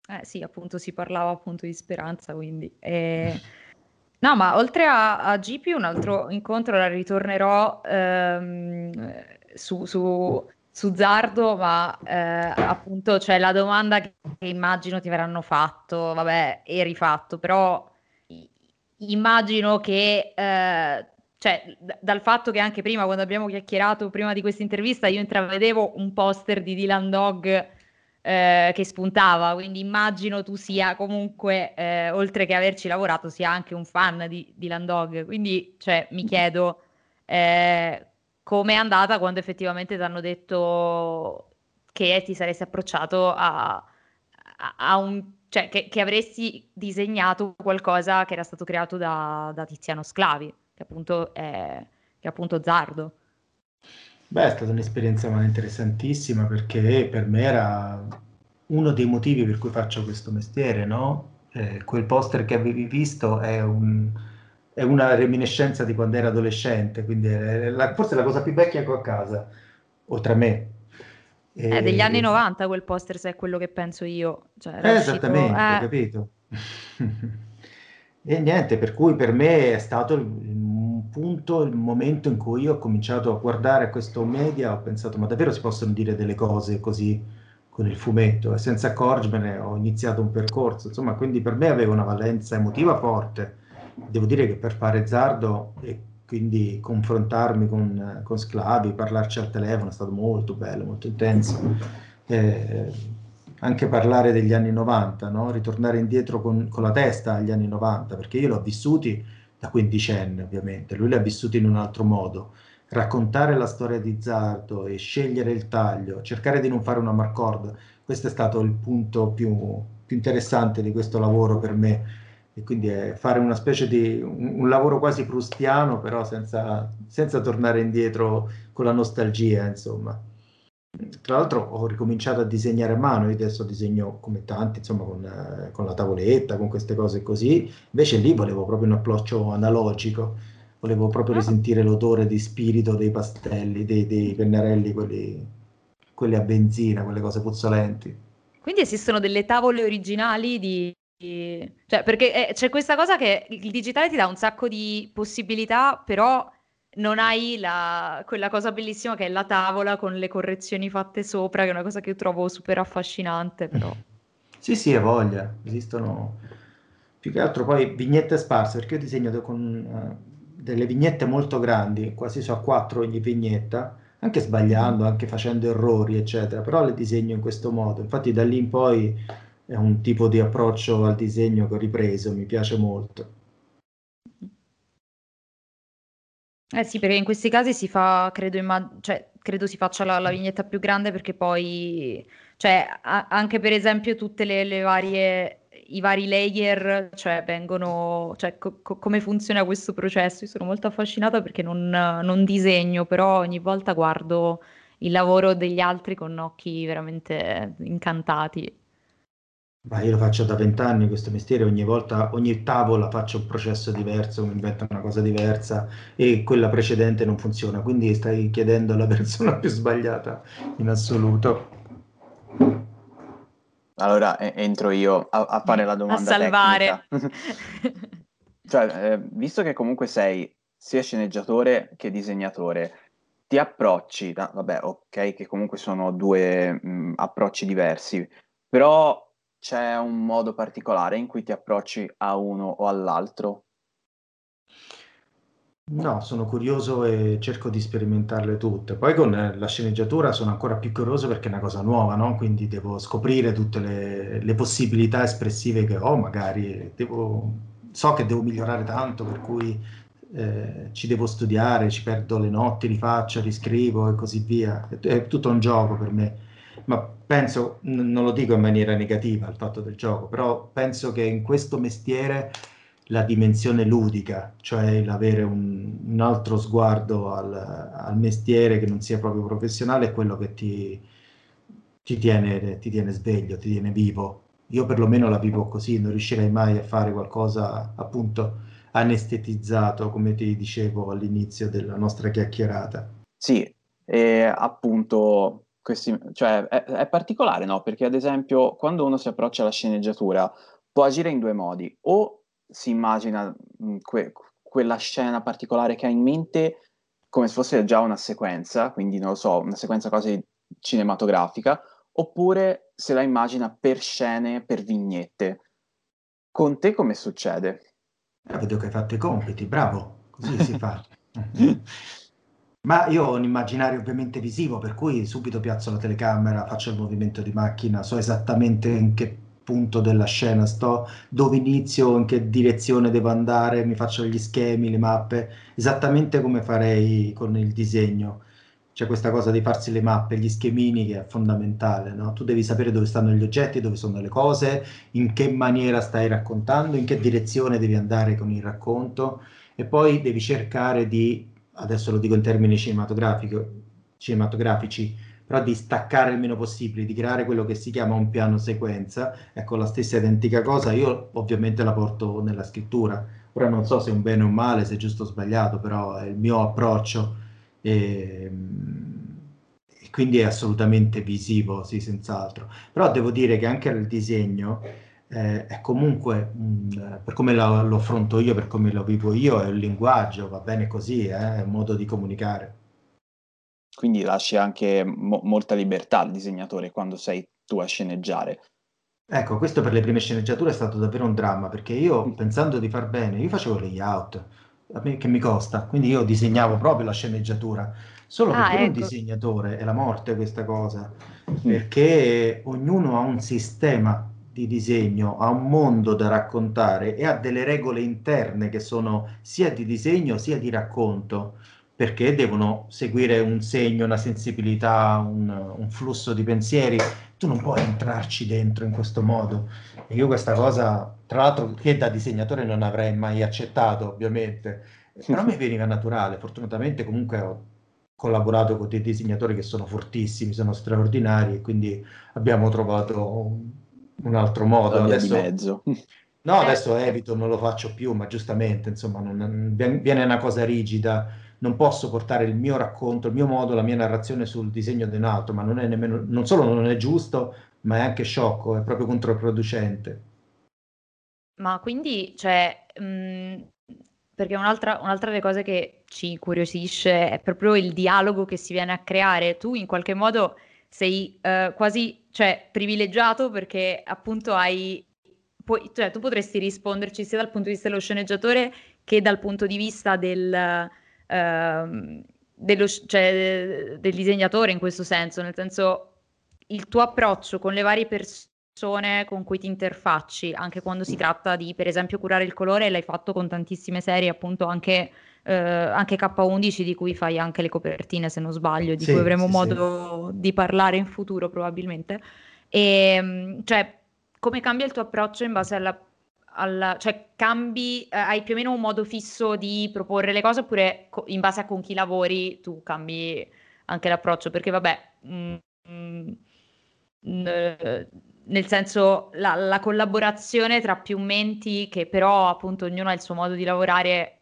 Eh sì, appunto si parlava appunto di speranza, quindi... Eh... No, ma oltre a, a GP un altro incontro la ritornerò ehm, su, su, su, Zardo, ma eh, appunto c'è la domanda che, che immagino ti verranno fatto, vabbè, e rifatto, però immagino che... Eh, cioè, d- dal fatto che anche prima, quando abbiamo chiacchierato prima di questa intervista, io intravedevo un poster di Dylan Dog eh, che spuntava, quindi immagino tu sia comunque, eh, oltre che averci lavorato, sia anche un fan di, di Landog, quindi cioè, mi chiedo eh, come è andata quando effettivamente ti hanno detto che ti saresti approcciato a, a, a un cioè che, che, avresti disegnato qualcosa che era stato creato da, da Tiziano Sclavi, che appunto è, che appunto Zardo. Beh, è stata un'esperienza interessantissima perché per me era uno dei motivi per cui faccio questo mestiere, no? Eh, quel poster che avevi visto è, un, è, una reminiscenza di quando ero adolescente, quindi è la, forse è la cosa più vecchia che ho a casa, oltre a me. E... È degli anni 90 quel poster, se è quello che penso io. Cioè, eh, esattamente, eh... capito? *laughs* e niente, per cui per me è stato il, punto, il momento in cui ho cominciato a guardare questo media, ho pensato, ma davvero si possono dire delle cose così con il fumetto? E senza accorgermene ho iniziato un percorso, insomma, quindi per me aveva una valenza emotiva forte. Devo dire che per fare Zardo e quindi confrontarmi con, con Sclavi, parlarci al telefono è stato molto bello, molto intenso. Eh, anche parlare degli anni 90, no? ritornare indietro con, con la testa agli anni 90, perché io l'ho vissuti da quindicenne ovviamente, lui l'ha vissuto in un altro modo. Raccontare la storia di Zardo e scegliere il taglio, cercare di non fare una marcord, questo è stato il punto più, più interessante di questo lavoro per me. E quindi è fare una specie di un, un lavoro quasi prustiano, però senza, senza tornare indietro con la nostalgia, insomma. Tra l'altro ho ricominciato a disegnare a mano, io adesso disegno come tanti, insomma, con, con la tavoletta, con queste cose così, invece lì volevo proprio un approccio analogico, volevo proprio ah. risentire l'odore di spirito dei pastelli, dei, dei pennarelli, quelli, quelli a benzina, quelle cose puzzolenti. Quindi esistono delle tavole originali di, cioè, perché eh, c'è questa cosa che il digitale ti dà un sacco di possibilità, però non hai la, quella cosa bellissima che è la tavola con le correzioni fatte sopra, che è una cosa che io trovo super affascinante, però. *laughs* Sì, sì, è voglia, esistono più che altro poi vignette sparse, perché io disegno con uh, delle vignette molto grandi, quasi su a quattro ogni vignetta, anche sbagliando, anche facendo errori, eccetera, però le disegno in questo modo. Infatti da lì in poi è un tipo di approccio al disegno che ho ripreso, mi piace molto. Eh sì, perché in questi casi si fa, credo, imma- cioè, credo si faccia la, la vignetta più grande perché poi, cioè, a- anche per esempio tutte le, le varie, i vari layer, cioè, vengono, cioè, co- co- come funziona questo processo. Io sono molto affascinata perché non, non disegno, però ogni volta guardo il lavoro degli altri con occhi veramente incantati. Ma io lo faccio da vent'anni questo mestiere, ogni volta, ogni tavola faccio un processo diverso, mi invento una cosa diversa e quella precedente non funziona, quindi stai chiedendo alla *laughs* persona più sbagliata in assoluto. Allora entro io a, a fare la domanda. A salvare. *laughs* cioè, eh, visto che comunque sei sia sceneggiatore che disegnatore, ti approcci, da, vabbè, ok, che comunque sono due mh, approcci diversi, però c'è un modo particolare in cui ti approcci a uno o all'altro? No, sono curioso e cerco di sperimentarle tutte. Poi con la sceneggiatura sono ancora più curioso perché è una cosa nuova, no? Quindi devo scoprire tutte le, le possibilità espressive che ho, magari devo, so che devo migliorare tanto, per cui eh, ci devo studiare, ci perdo le notti, rifaccio, riscrivo e così via. È tutto un gioco per me. Ma penso, n- non lo dico in maniera negativa il fatto del gioco, però penso che in questo mestiere la dimensione ludica, cioè l'avere un, un altro sguardo al, al, mestiere che non sia proprio professionale, è quello che ti, ti, tiene, ti tiene sveglio, ti tiene vivo. Io perlomeno la vivo così, non riuscirei mai a fare qualcosa appunto anestetizzato, come ti dicevo all'inizio della nostra chiacchierata. Sì, e appunto questi, cioè, è, è, particolare, no? Perché ad esempio quando uno si approccia alla sceneggiatura può agire in due modi, o si immagina mm, que- quella scena particolare che ha in mente come se fosse già una sequenza, quindi non lo so, una sequenza quasi cinematografica, oppure se la immagina per scene, per vignette. Con te come succede? Eh, vedo che hai fatto i compiti, bravo, così si *laughs* fa. *laughs* Ma io ho un immaginario ovviamente visivo, per cui subito piazzo la telecamera, faccio il movimento di macchina, so esattamente in che punto della scena sto, dove inizio, in che direzione devo andare, mi faccio gli schemi, le mappe, esattamente come farei con il disegno. C'è questa cosa di farsi le mappe, gli schemini che è fondamentale, no? Tu devi sapere dove stanno gli oggetti, dove sono le cose, in che maniera stai raccontando, in che direzione devi andare con il racconto e poi devi cercare di, adesso lo dico in termini cinematografici, però di staccare il meno possibile, di creare quello che si chiama un piano sequenza, ecco la stessa identica cosa, io ovviamente la porto nella scrittura, ora non so se è un bene o un male, se è giusto o sbagliato, però è il mio approccio e, e quindi è assolutamente visivo, sì, senz'altro, però devo dire che anche il disegno eh, è comunque, mh, per come lo, lo, affronto io, per come lo vivo io, è un linguaggio, va bene così, eh, è un modo di comunicare quindi lasci anche mo- molta libertà al disegnatore quando sei tu a sceneggiare. Ecco, questo per le prime sceneggiature è stato davvero un dramma, perché io mm. pensando di far bene, io facevo layout, che mi costa, quindi io disegnavo proprio la sceneggiatura, solo ah, che per ecco. un disegnatore è la morte questa cosa, mm. perché ognuno ha un sistema di disegno, ha un mondo da raccontare e ha delle regole interne che sono sia di disegno sia di racconto perché devono seguire un segno, una sensibilità, un, un, flusso di pensieri. Tu non puoi entrarci dentro in questo modo. E io questa cosa, tra l'altro, che da disegnatore non avrei mai accettato, ovviamente, però mi veniva naturale. Fortunatamente comunque ho collaborato con dei disegnatori che sono fortissimi, sono straordinari e quindi abbiamo trovato un altro modo. Adesso, di mezzo. No, adesso evito, non lo faccio più, ma giustamente, insomma, non, viene una cosa rigida non posso portare il mio racconto, il mio modo, la mia narrazione sul disegno di un altro, ma non è nemmeno, non solo non è giusto, ma è anche sciocco, è proprio controproducente. Ma quindi, cioè, mh, mm, perché un'altra, un'altra delle cose che ci incuriosisce è proprio il dialogo che si viene a creare. Tu in qualche modo sei uh, quasi, cioè, privilegiato perché appunto hai, puoi, cioè, tu potresti risponderci sia dal punto di vista dello sceneggiatore che dal punto di vista del Ehm, dello, cioè, del disegnatore in questo senso, nel senso il tuo approccio con le varie persone con cui ti interfacci, anche quando si tratta di, per esempio, curare il colore, l'hai fatto con tantissime serie, appunto anche, eh, anche K11 di cui fai anche le copertine, se non sbaglio, di sì, cui avremo sì, modo sì. di parlare in futuro probabilmente. E, ehm, cioè, come cambia il tuo approccio in base alla al, cioè cambi, eh, hai più o meno un modo fisso di proporre le cose oppure co- in base a con chi lavori tu cambi anche l'approccio? Perché vabbè, mh, mm, mh, mm, nel senso la, la, collaborazione tra più menti che però appunto ognuno ha il suo modo di lavorare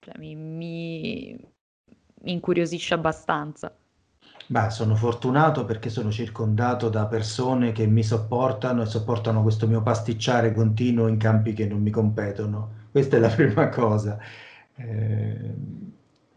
cioè, mi, mi, mi incuriosisce abbastanza. Beh, sono fortunato perché sono circondato da persone che mi sopportano e sopportano questo mio pasticciare continuo in campi che non mi competono. Questa è la *laughs* prima cosa. Eh,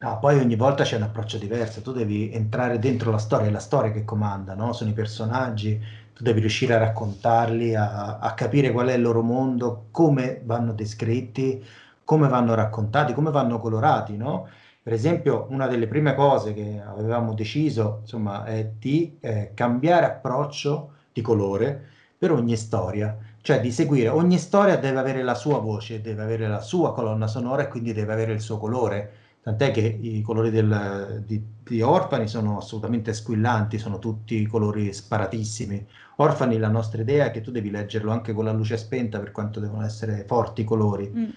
No, poi ogni volta c'è un approccio diverso, tu devi entrare dentro la storia, è la storia che comanda, no? Sono i personaggi, tu devi riuscire a raccontarli, a, a capire qual è il loro mondo, come vanno descritti, come vanno raccontati, come vanno colorati, no? Per esempio, una delle prime cose che avevamo deciso, insomma, è di eh, cambiare approccio di colore per ogni storia, cioè di seguire ogni storia deve avere la sua voce, deve avere la sua colonna sonora e quindi deve avere il suo colore. Tant'è che i colori del, di, di, Orfani sono assolutamente squillanti, sono tutti colori sparatissimi. Orfani, la nostra idea è che tu devi leggerlo anche con la luce spenta per quanto devono essere forti i colori. Mm.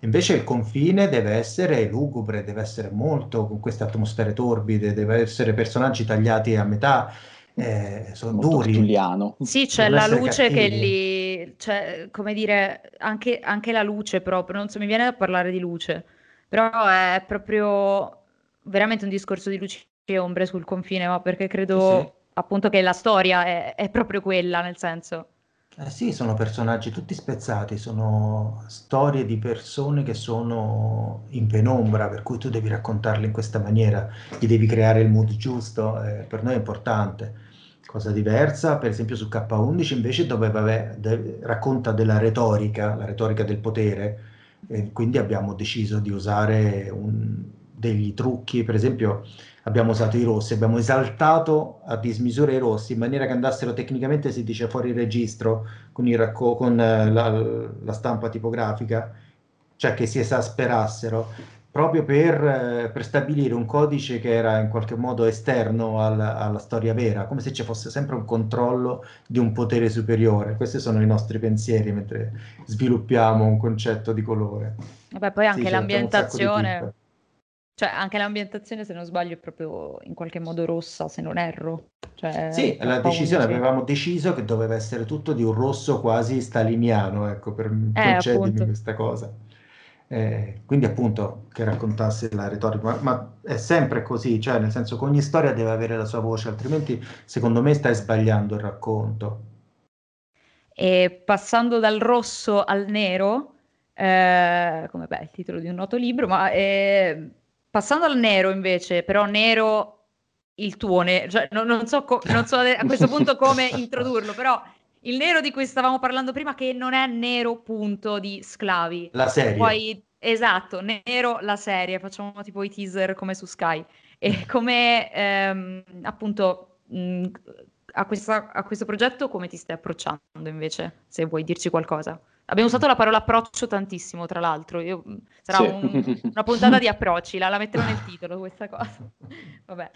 Invece il confine deve essere lugubre, deve essere molto con queste atmosfere torbide, deve essere personaggi tagliati a metà, eh, sono molto duri. Giuliano. Sì, c'è la luce cattivi. che li... Cioè, come dire, anche, anche, la luce proprio, non so, mi viene da parlare di luce, però è proprio veramente un discorso di luci e ombre sul confine, ma perché credo sì. appunto che la storia è, è proprio quella, nel senso... Eh sì, sono personaggi tutti spezzati, sono storie di persone che sono in penombra, per cui tu devi raccontarle in questa maniera, gli devi creare il mood giusto, eh, per noi è importante. Cosa diversa, per esempio su K11 invece dove vabbè, de- racconta della retorica, la retorica del potere, e quindi abbiamo deciso di usare un, degli trucchi, per esempio abbiamo usato i rossi, abbiamo esaltato a dismisura i rossi in maniera che andassero tecnicamente, si dice, fuori registro con, racco- con eh, la, la, stampa tipografica, cioè che si esasperassero, proprio per, eh, per, stabilire un codice che era in qualche modo esterno alla, alla storia vera, come se ci fosse sempre un controllo di un potere superiore. Questi sono i nostri pensieri mentre sviluppiamo un concetto di colore. Vabbè, poi anche sì, l'ambientazione cioè, anche l'ambientazione, se non sbaglio, è proprio in qualche modo rossa, se non erro. Cioè, sì, la decisione, avevamo deciso che doveva essere tutto di un rosso quasi staliniano, ecco, per eh, concedimi questa cosa. Eh, quindi appunto che raccontasse la retorica, ma, ma, è sempre così, cioè nel senso che ogni storia deve avere la sua voce, altrimenti secondo me stai sbagliando il racconto. E passando dal rosso al nero, eh, come beh, il titolo di un noto libro, ma eh, Passando al nero invece, però nero il tuo nero, cioè, non, non, so co- non, so a questo punto come *laughs* introdurlo, però il nero di cui stavamo parlando prima che non è nero punto di sclavi. La serie. Poi, esatto, nero la serie, facciamo tipo i teaser come su Sky. E come ehm, appunto mh, a, questa, a questo progetto come ti stai approcciando invece, se vuoi dirci qualcosa? Abbiamo usato la parola approccio tantissimo, tra l'altro. Io, sarà sì. un, una puntata di approcci, la, la, metterò nel titolo questa cosa. *laughs* Vabbè.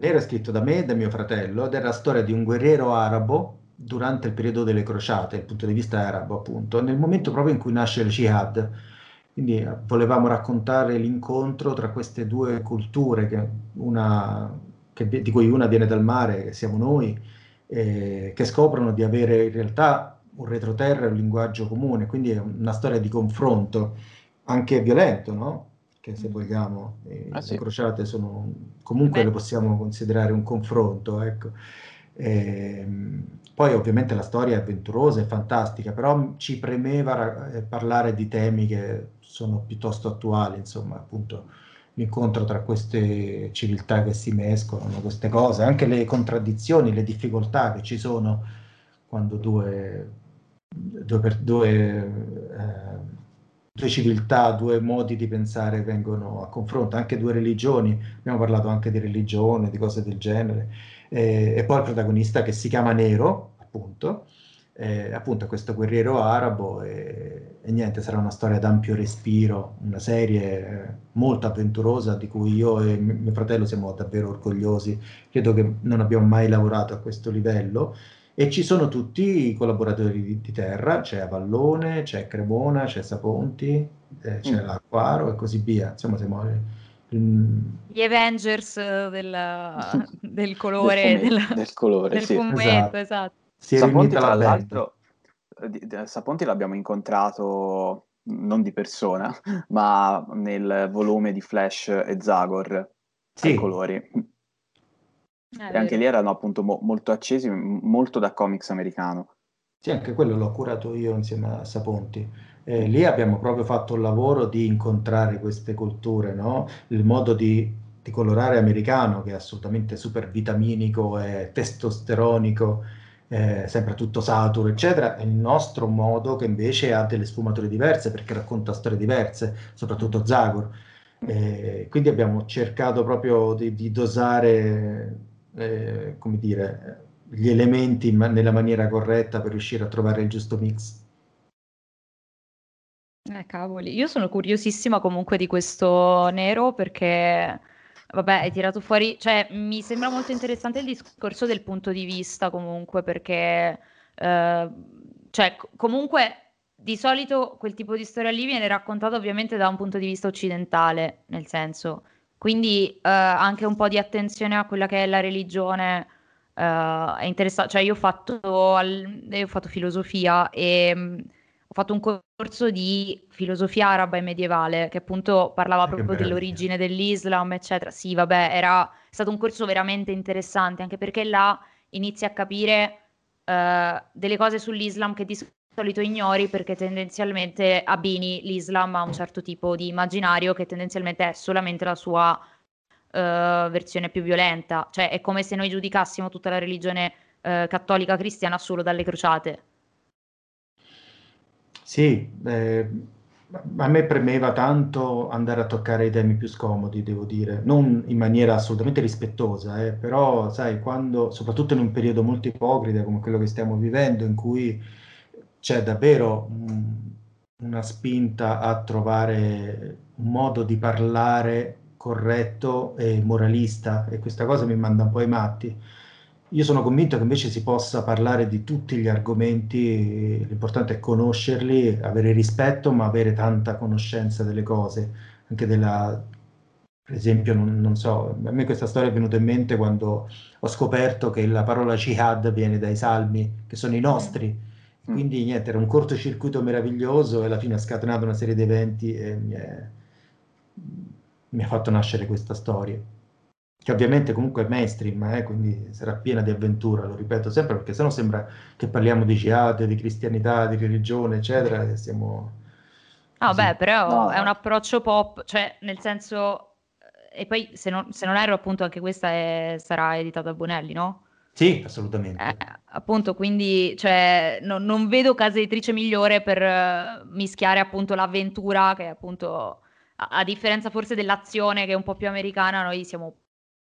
Era scritto da me e da mio fratello ed è la storia di un guerriero arabo durante il periodo delle crociate, dal punto di vista arabo appunto, nel momento proprio in cui nasce il jihad. Quindi eh, volevamo raccontare l'incontro tra queste due culture, che una, che, di cui una viene dal mare, che siamo noi, eh, che scoprono di avere in realtà un retroterra è un linguaggio comune, quindi è una storia di confronto anche violento, no? Che se mm. vogliamo, eh, ah, sì. le crociate sono comunque Beh. le possiamo considerare un confronto, ecco. E, ehm, poi ovviamente la storia è avventurosa, è fantastica, però ci premeva eh, parlare di temi che sono piuttosto attuali, insomma, appunto l'incontro tra queste civiltà che si mescolano, queste cose, anche le contraddizioni, le difficoltà che ci sono quando due due, due, eh, due, civiltà, due modi di pensare vengono a confronto, anche due religioni, abbiamo parlato anche di religione, di cose del genere, eh, e poi il protagonista che si chiama Nero, appunto, eh, appunto questo guerriero arabo e, e, niente, sarà una storia d'ampio respiro, una serie molto avventurosa di cui io e mio fratello siamo davvero orgogliosi, credo che non abbiamo mai lavorato a questo livello e ci sono tutti i collaboratori di, di Terra, c'è Avallone, c'è Cremona, c'è Saponti, eh, c'è mm. l'Acquaro e così via. Insomma, siamo gli Avengers del, *laughs* del colore del, fumetto, del, colore, del sì. fumetto, esatto. esatto. Si Saponti, tra l'altro, Saponti l'abbiamo incontrato non di persona, *laughs* ma nel volume di Flash e Zagor sì. ai colori. Eh, e anche lì erano appunto mo- molto accesi, molto da comics americano. Sì, anche quello l'ho curato io insieme a Saponti. Eh, lì abbiamo proprio fatto un lavoro di incontrare queste culture, no? Il modo di, di colorare americano che è assolutamente super vitaminico e testosteronico, eh, sempre tutto saturo, eccetera, e il nostro modo che invece ha delle sfumature diverse perché racconta storie diverse, soprattutto Zagor. Eh, quindi abbiamo cercato proprio di, di dosare, eh, come dire, gli elementi ma- nella maniera corretta per riuscire a trovare il giusto mix. Eh, cavoli, io sono curiosissima comunque di questo nero perché, vabbè, hai tirato fuori, cioè mi sembra molto interessante il discorso del punto di vista comunque perché, eh, cioè comunque di solito quel tipo di storia lì viene raccontata ovviamente da un punto di vista occidentale, nel senso, quindi eh, anche un po' di attenzione a quella che è la religione eh, è interessante, cioè io ho fatto, al, io ho fatto filosofia e mh, ho fatto un corso di filosofia araba e medievale che appunto parlava Ah, che proprio bello. dell'origine dell'Islam, eccetera. Sì, vabbè, era stato un corso veramente interessante, anche perché là inizi a capire eh, delle cose sull'Islam che di solito ignori perché tendenzialmente abbini l'Islam a un certo tipo di immaginario che tendenzialmente è solamente la sua eh, versione più violenta. Cioè è come se noi giudicassimo tutta la religione eh, cattolica cristiana solo dalle crociate. Sì, eh, a me premeva tanto andare a toccare i temi più scomodi, devo dire, non in maniera assolutamente rispettosa, eh, però sai, quando, soprattutto in un periodo molto ipocrita come quello che stiamo vivendo, in cui c'è davvero mm, una spinta a trovare un modo di parlare corretto e moralista, e questa cosa mi manda un po' ai matti. Io sono convinto che invece si possa parlare di tutti gli argomenti, l'importante è conoscerli, avere rispetto, ma avere tanta conoscenza delle cose, anche della, per esempio, non, non so, a me questa storia è venuta in mente quando ho scoperto che la parola jihad viene dai salmi, che sono i nostri. Quindi niente, era un cortocircuito meraviglioso e alla fine ha scatenato una serie di eventi e mi, è- mi ha fatto nascere questa storia. Che ovviamente comunque è mainstream, eh, quindi sarà piena di avventura, lo ripeto sempre, perché sennò sembra che parliamo di jihad, di cristianità, di religione, eccetera, e siamo Ah, beh, però No, è un approccio pop, cioè nel senso, e poi se non, se non erro appunto anche questa è- sarà editata da Bonelli, no? Sì, Eh, assolutamente. appunto, quindi cioè, no- non vedo casa editrice migliore per eh, mischiare appunto l'avventura, che appunto, a, a differenza forse dell'azione che è un po' più americana, noi siamo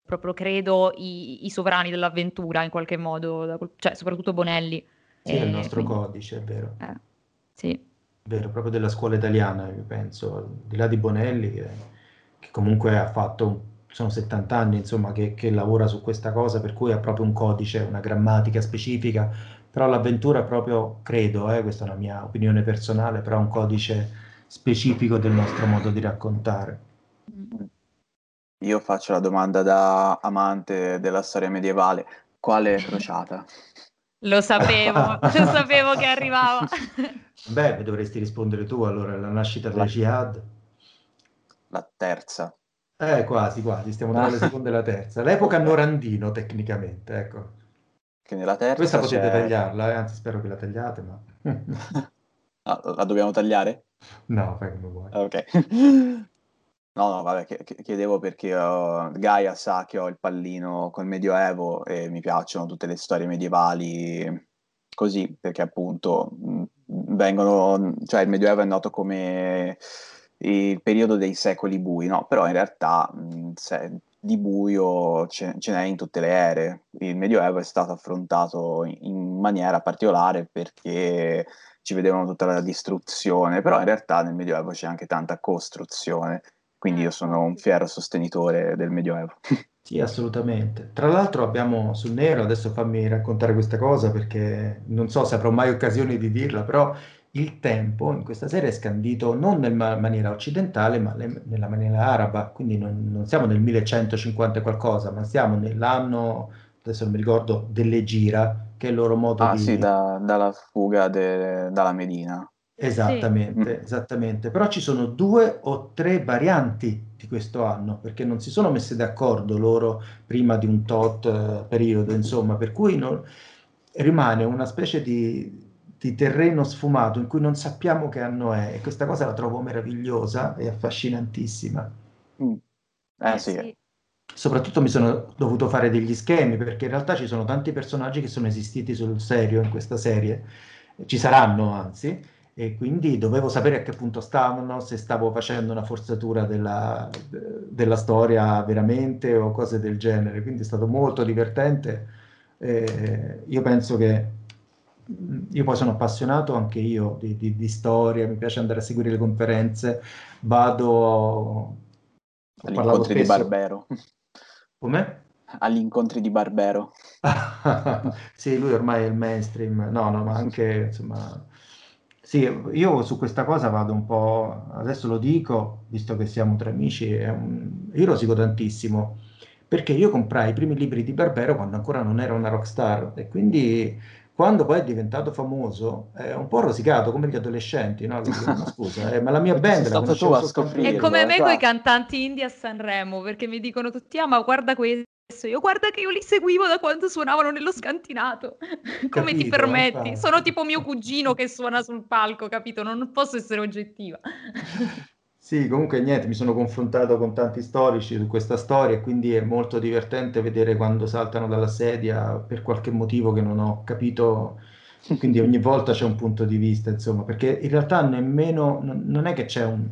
proprio, credo, i, i sovrani dell'avventura in qualche modo, quel- cioè soprattutto Bonelli. Sì, è il E nostro quindi, codice, è vero. eh, sì. È vero, proprio della scuola italiana, io penso, al di là di Bonelli, che, che comunque ha fatto, un- sono 70 anni, insomma, che, che lavora su questa cosa, per cui ha proprio un codice, una grammatica specifica, però l'avventura è proprio, credo, eh, questa è una mia opinione personale, però un codice specifico del nostro modo di raccontare. Io faccio la domanda da amante della storia medievale. Quale *laughs* crociata? Lo sapevo, *laughs* lo sapevo che arrivava. *laughs* Beh, dovresti rispondere tu allora, la nascita della La, jihad. la terza. Eh, quasi, quasi, stiamo tra la seconda e la terza. L'epoca. Norandino, tecnicamente, ecco. Che nella Questa terza potete c'è... tagliarla, eh, anzi spero che la tagliate, ma... *laughs* Ah, la dobbiamo tagliare? No, fai come vuoi. Ah, Ok. *laughs* No, no, vabbè, chiedevo perché uh, Gaia sa che ho il pallino col Medioevo e mi piacciono tutte le storie medievali così, perché appunto mh, vengono, cioè il Medioevo è noto come il periodo dei secoli bui, no? Però in realtà mh, se- di buio ce, ce n'è in tutte le ere. Il Medioevo è stato affrontato in, maniera particolare perché ci vedevano tutta la distruzione, però in realtà nel Medioevo c'è anche tanta costruzione, quindi io sono un fiero sostenitore del Medioevo. *laughs* Sì, assolutamente. Tra l'altro abbiamo sul nero, adesso fammi raccontare questa cosa perché non so se avrò mai occasione di dirla, però il tempo in questa serie è scandito non nella maniera occidentale, ma le- nella maniera araba, quindi non, non siamo nel 1150 e qualcosa, ma siamo nell'anno, adesso non mi ricordo, dell'Egira, che è il loro modo Ah sì, di... da- dalla fuga de- dalla Medina. Sì, Esattamente, Mm. esattamente. Però ci sono due o tre varianti di questo anno, perché non si sono messe d'accordo loro prima di un tot eh, periodo, insomma, per cui non- rimane una specie di, di terreno sfumato in cui non sappiamo che anno è e questa cosa la trovo meravigliosa e affascinantissima. Mm. Eh, eh sì. sì. Soprattutto mi sono dovuto fare degli schemi perché in realtà ci sono tanti personaggi che sono esistiti sul serio in questa serie, ci saranno anzi, e quindi dovevo sapere a che punto stavano, se stavo facendo una forzatura della, della storia veramente o cose del genere, quindi è stato molto divertente. Eh, io penso che io poi sono appassionato anche io di, di, di, storia, mi piace andare a seguire le conferenze, vado... Agli incontri spesso... *laughs* di Barbero. Come? Agli incontri di Barbero. sì, lui ormai è il mainstream, no, no, ma anche, insomma... Sì, io su questa cosa vado un po', adesso lo dico, visto che siamo tre amici, un... io rosico tantissimo, perché io comprai i primi libri di Barbero quando ancora non era una rockstar e quindi quando poi è diventato famoso, è un po' rosicato come gli adolescenti, no? Dicono, scusa, eh, ma la mia *laughs* band la tu a scoprire. È come me con i cantanti indie a Sanremo, perché mi dicono tutti, ah, ma guarda questo. Io guarda che io li seguivo da quando suonavano nello scantinato. *laughs* Come capito, ti permetti? Infatti. Sono tipo mio cugino che suona sul palco, capito? Non posso essere oggettiva. *laughs* Sì, comunque niente, mi sono confrontato con tanti storici su questa storia e quindi è molto divertente vedere quando saltano dalla sedia per qualche motivo che non ho capito, quindi ogni volta c'è un punto di vista, insomma, perché in realtà nemmeno, non è che c'è un,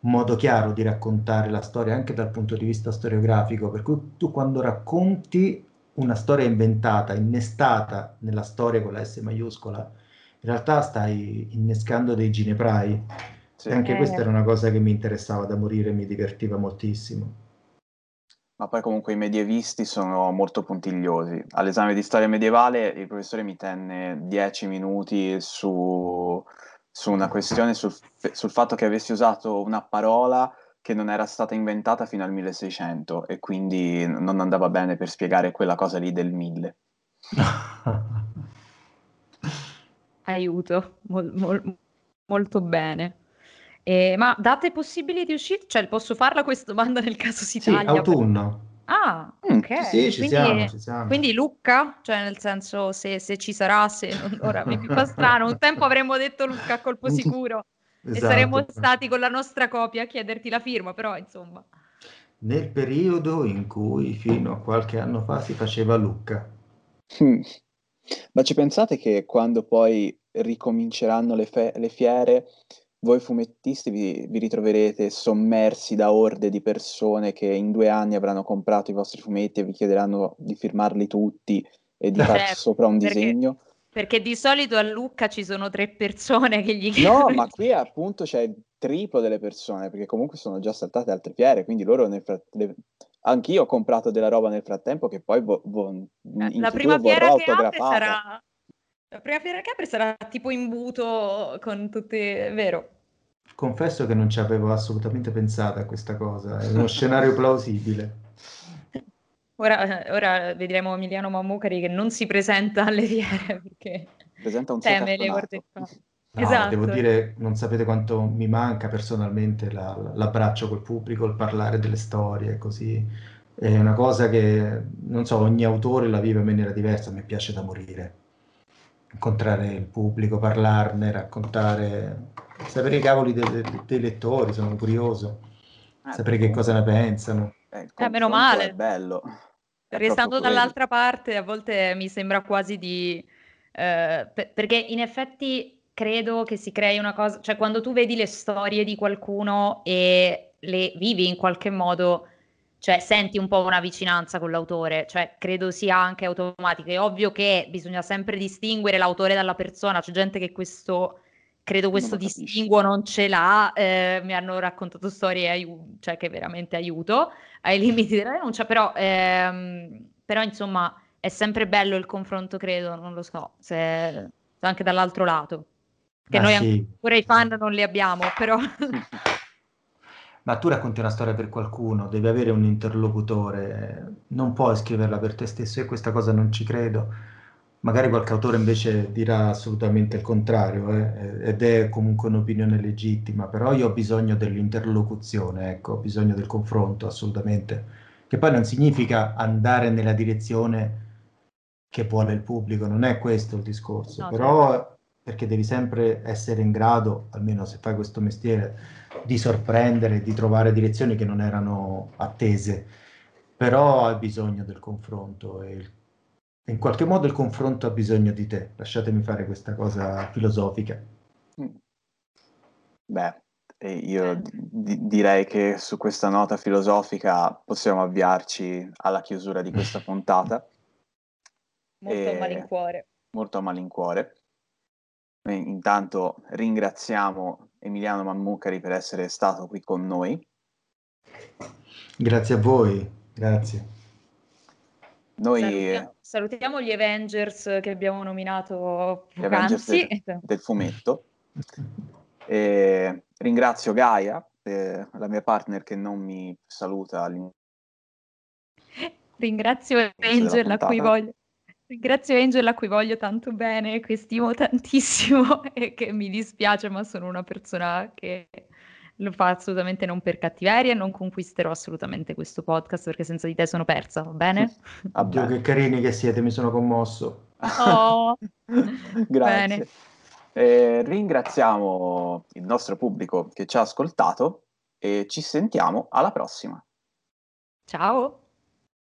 modo chiaro di raccontare la storia anche dal punto di vista storiografico, per cui tu quando racconti una storia inventata, innestata nella storia con la S maiuscola, in realtà stai innescando dei gineprai sì. E anche eh. questa era una cosa che mi interessava da morire, mi divertiva moltissimo. Ma poi comunque i medievisti sono molto puntigliosi. All'esame di storia medievale il professore mi tenne dieci minuti su, su una questione, sul, sul, fatto che avessi usato una parola che non era stata inventata fino al 1600 e quindi non andava bene per spiegare quella cosa lì del 1000. *laughs* Aiuto, mol, mol, molto bene. Eh, ma date possibili di uscita? Cioè, posso farla questa domanda nel caso si sì, taglia? autunno. Per... Ah, mm, ok. Sì, ci quindi, siamo, ci siamo. Quindi Lucca, cioè nel senso se, se ci sarà, se non... ora mi fa strano, un tempo avremmo detto Lucca a colpo sicuro esatto. e saremmo stati con la nostra copia a chiederti la firma, però insomma. Nel periodo in cui fino a qualche anno fa si faceva Lucca. Hmm. Ma ci pensate che quando poi ricominceranno le, fe- le fiere voi fumettisti vi, vi, ritroverete sommersi da orde di persone che in due anni avranno comprato i vostri fumetti e vi chiederanno di firmarli tutti e di fare certo, sopra un perché, disegno. Perché di solito a Lucca ci sono tre persone che gli chiedono. No, ma qui appunto c'è il triplo delle persone, perché comunque sono già saltate altre fiere, quindi loro nel frattempo... Anch'io ho comprato della roba nel frattempo che poi vo- vo- la prima fiera che apre sarà la prima fiera che apre sarà tipo imbuto con tutti, è vero. Confesso che non ci avevo assolutamente pensato a questa cosa, è uno scenario plausibile. Ora, ora, vedremo Emiliano Mammucari che non si presenta alle fiere perché presenta un teme le orde No, esatto. devo dire, non sapete quanto mi manca personalmente la, l'abbraccio col pubblico, il parlare delle storie, così. È una cosa che, non so, ogni autore la vive in maniera diversa, a me piace da morire incontrare il pubblico, parlarne, raccontare, sapere i cavoli dei, dei, dei lettori, sono curioso, ah, sapere che cosa ne pensano. Eh, eh meno male. È bello. È Restando dall'altra parte, a volte mi sembra quasi di... Eh, per, perché in effetti credo che si crei una cosa, cioè quando tu vedi le storie di qualcuno e le vivi in qualche modo cioè senti un po' una vicinanza con l'autore, cioè credo sia anche automatico. È ovvio che bisogna sempre distinguere l'autore dalla persona, c'è gente che questo, credo questo non distinguo non ce l'ha, eh, mi hanno raccontato storie aiu- cioè, che veramente aiuto ai *laughs* limiti della denuncia, però, ehm, però insomma è sempre bello il confronto, credo, non lo so, se, anche dall'altro lato. Che ah, noi sì. ancora i fan non li abbiamo, però... *laughs* ma tu racconti una storia per qualcuno, devi avere un interlocutore, non puoi scriverla per te stesso, io questa cosa non ci credo. Magari qualche autore invece dirà assolutamente il contrario, eh, ed è comunque un'opinione legittima, però io ho bisogno dell'interlocuzione, ecco, ho bisogno del confronto, assolutamente. Che poi non significa andare nella direzione che vuole il pubblico, non è questo il discorso, no, però certo. Perché devi sempre essere in grado, almeno se fai questo mestiere, di sorprendere, di trovare direzioni che non erano attese, però hai bisogno del confronto e il in qualche modo il confronto ha bisogno di te. Lasciatemi fare questa cosa filosofica. Mm. Beh, io d- direi che su questa nota filosofica possiamo avviarci alla chiusura di questa *laughs* puntata. Molto a malincuore. Molto a malincuore. Intanto ringraziamo Emiliano Mammucari per essere stato qui con noi. Grazie a voi, grazie. Noi... Salutiamo, salutiamo, gli Avengers che abbiamo nominato poc'anzi. Del, del fumetto. e ringrazio Gaia, eh, la mia partner che non mi saluta. Ringrazio Angel a cui voglio. Ringrazio Angel a cui voglio tanto bene, che stimo *laughs* tantissimo e che mi dispiace, ma sono una persona che lo fa assolutamente non per cattiveria, non conquisterò assolutamente questo podcast perché senza di te sono persa, va bene? *laughs* Addio, che carini che siete, mi sono commosso. Oh, *laughs* Grazie. Eh, ringraziamo il nostro pubblico che ci ha ascoltato e ci sentiamo alla prossima. Ciao.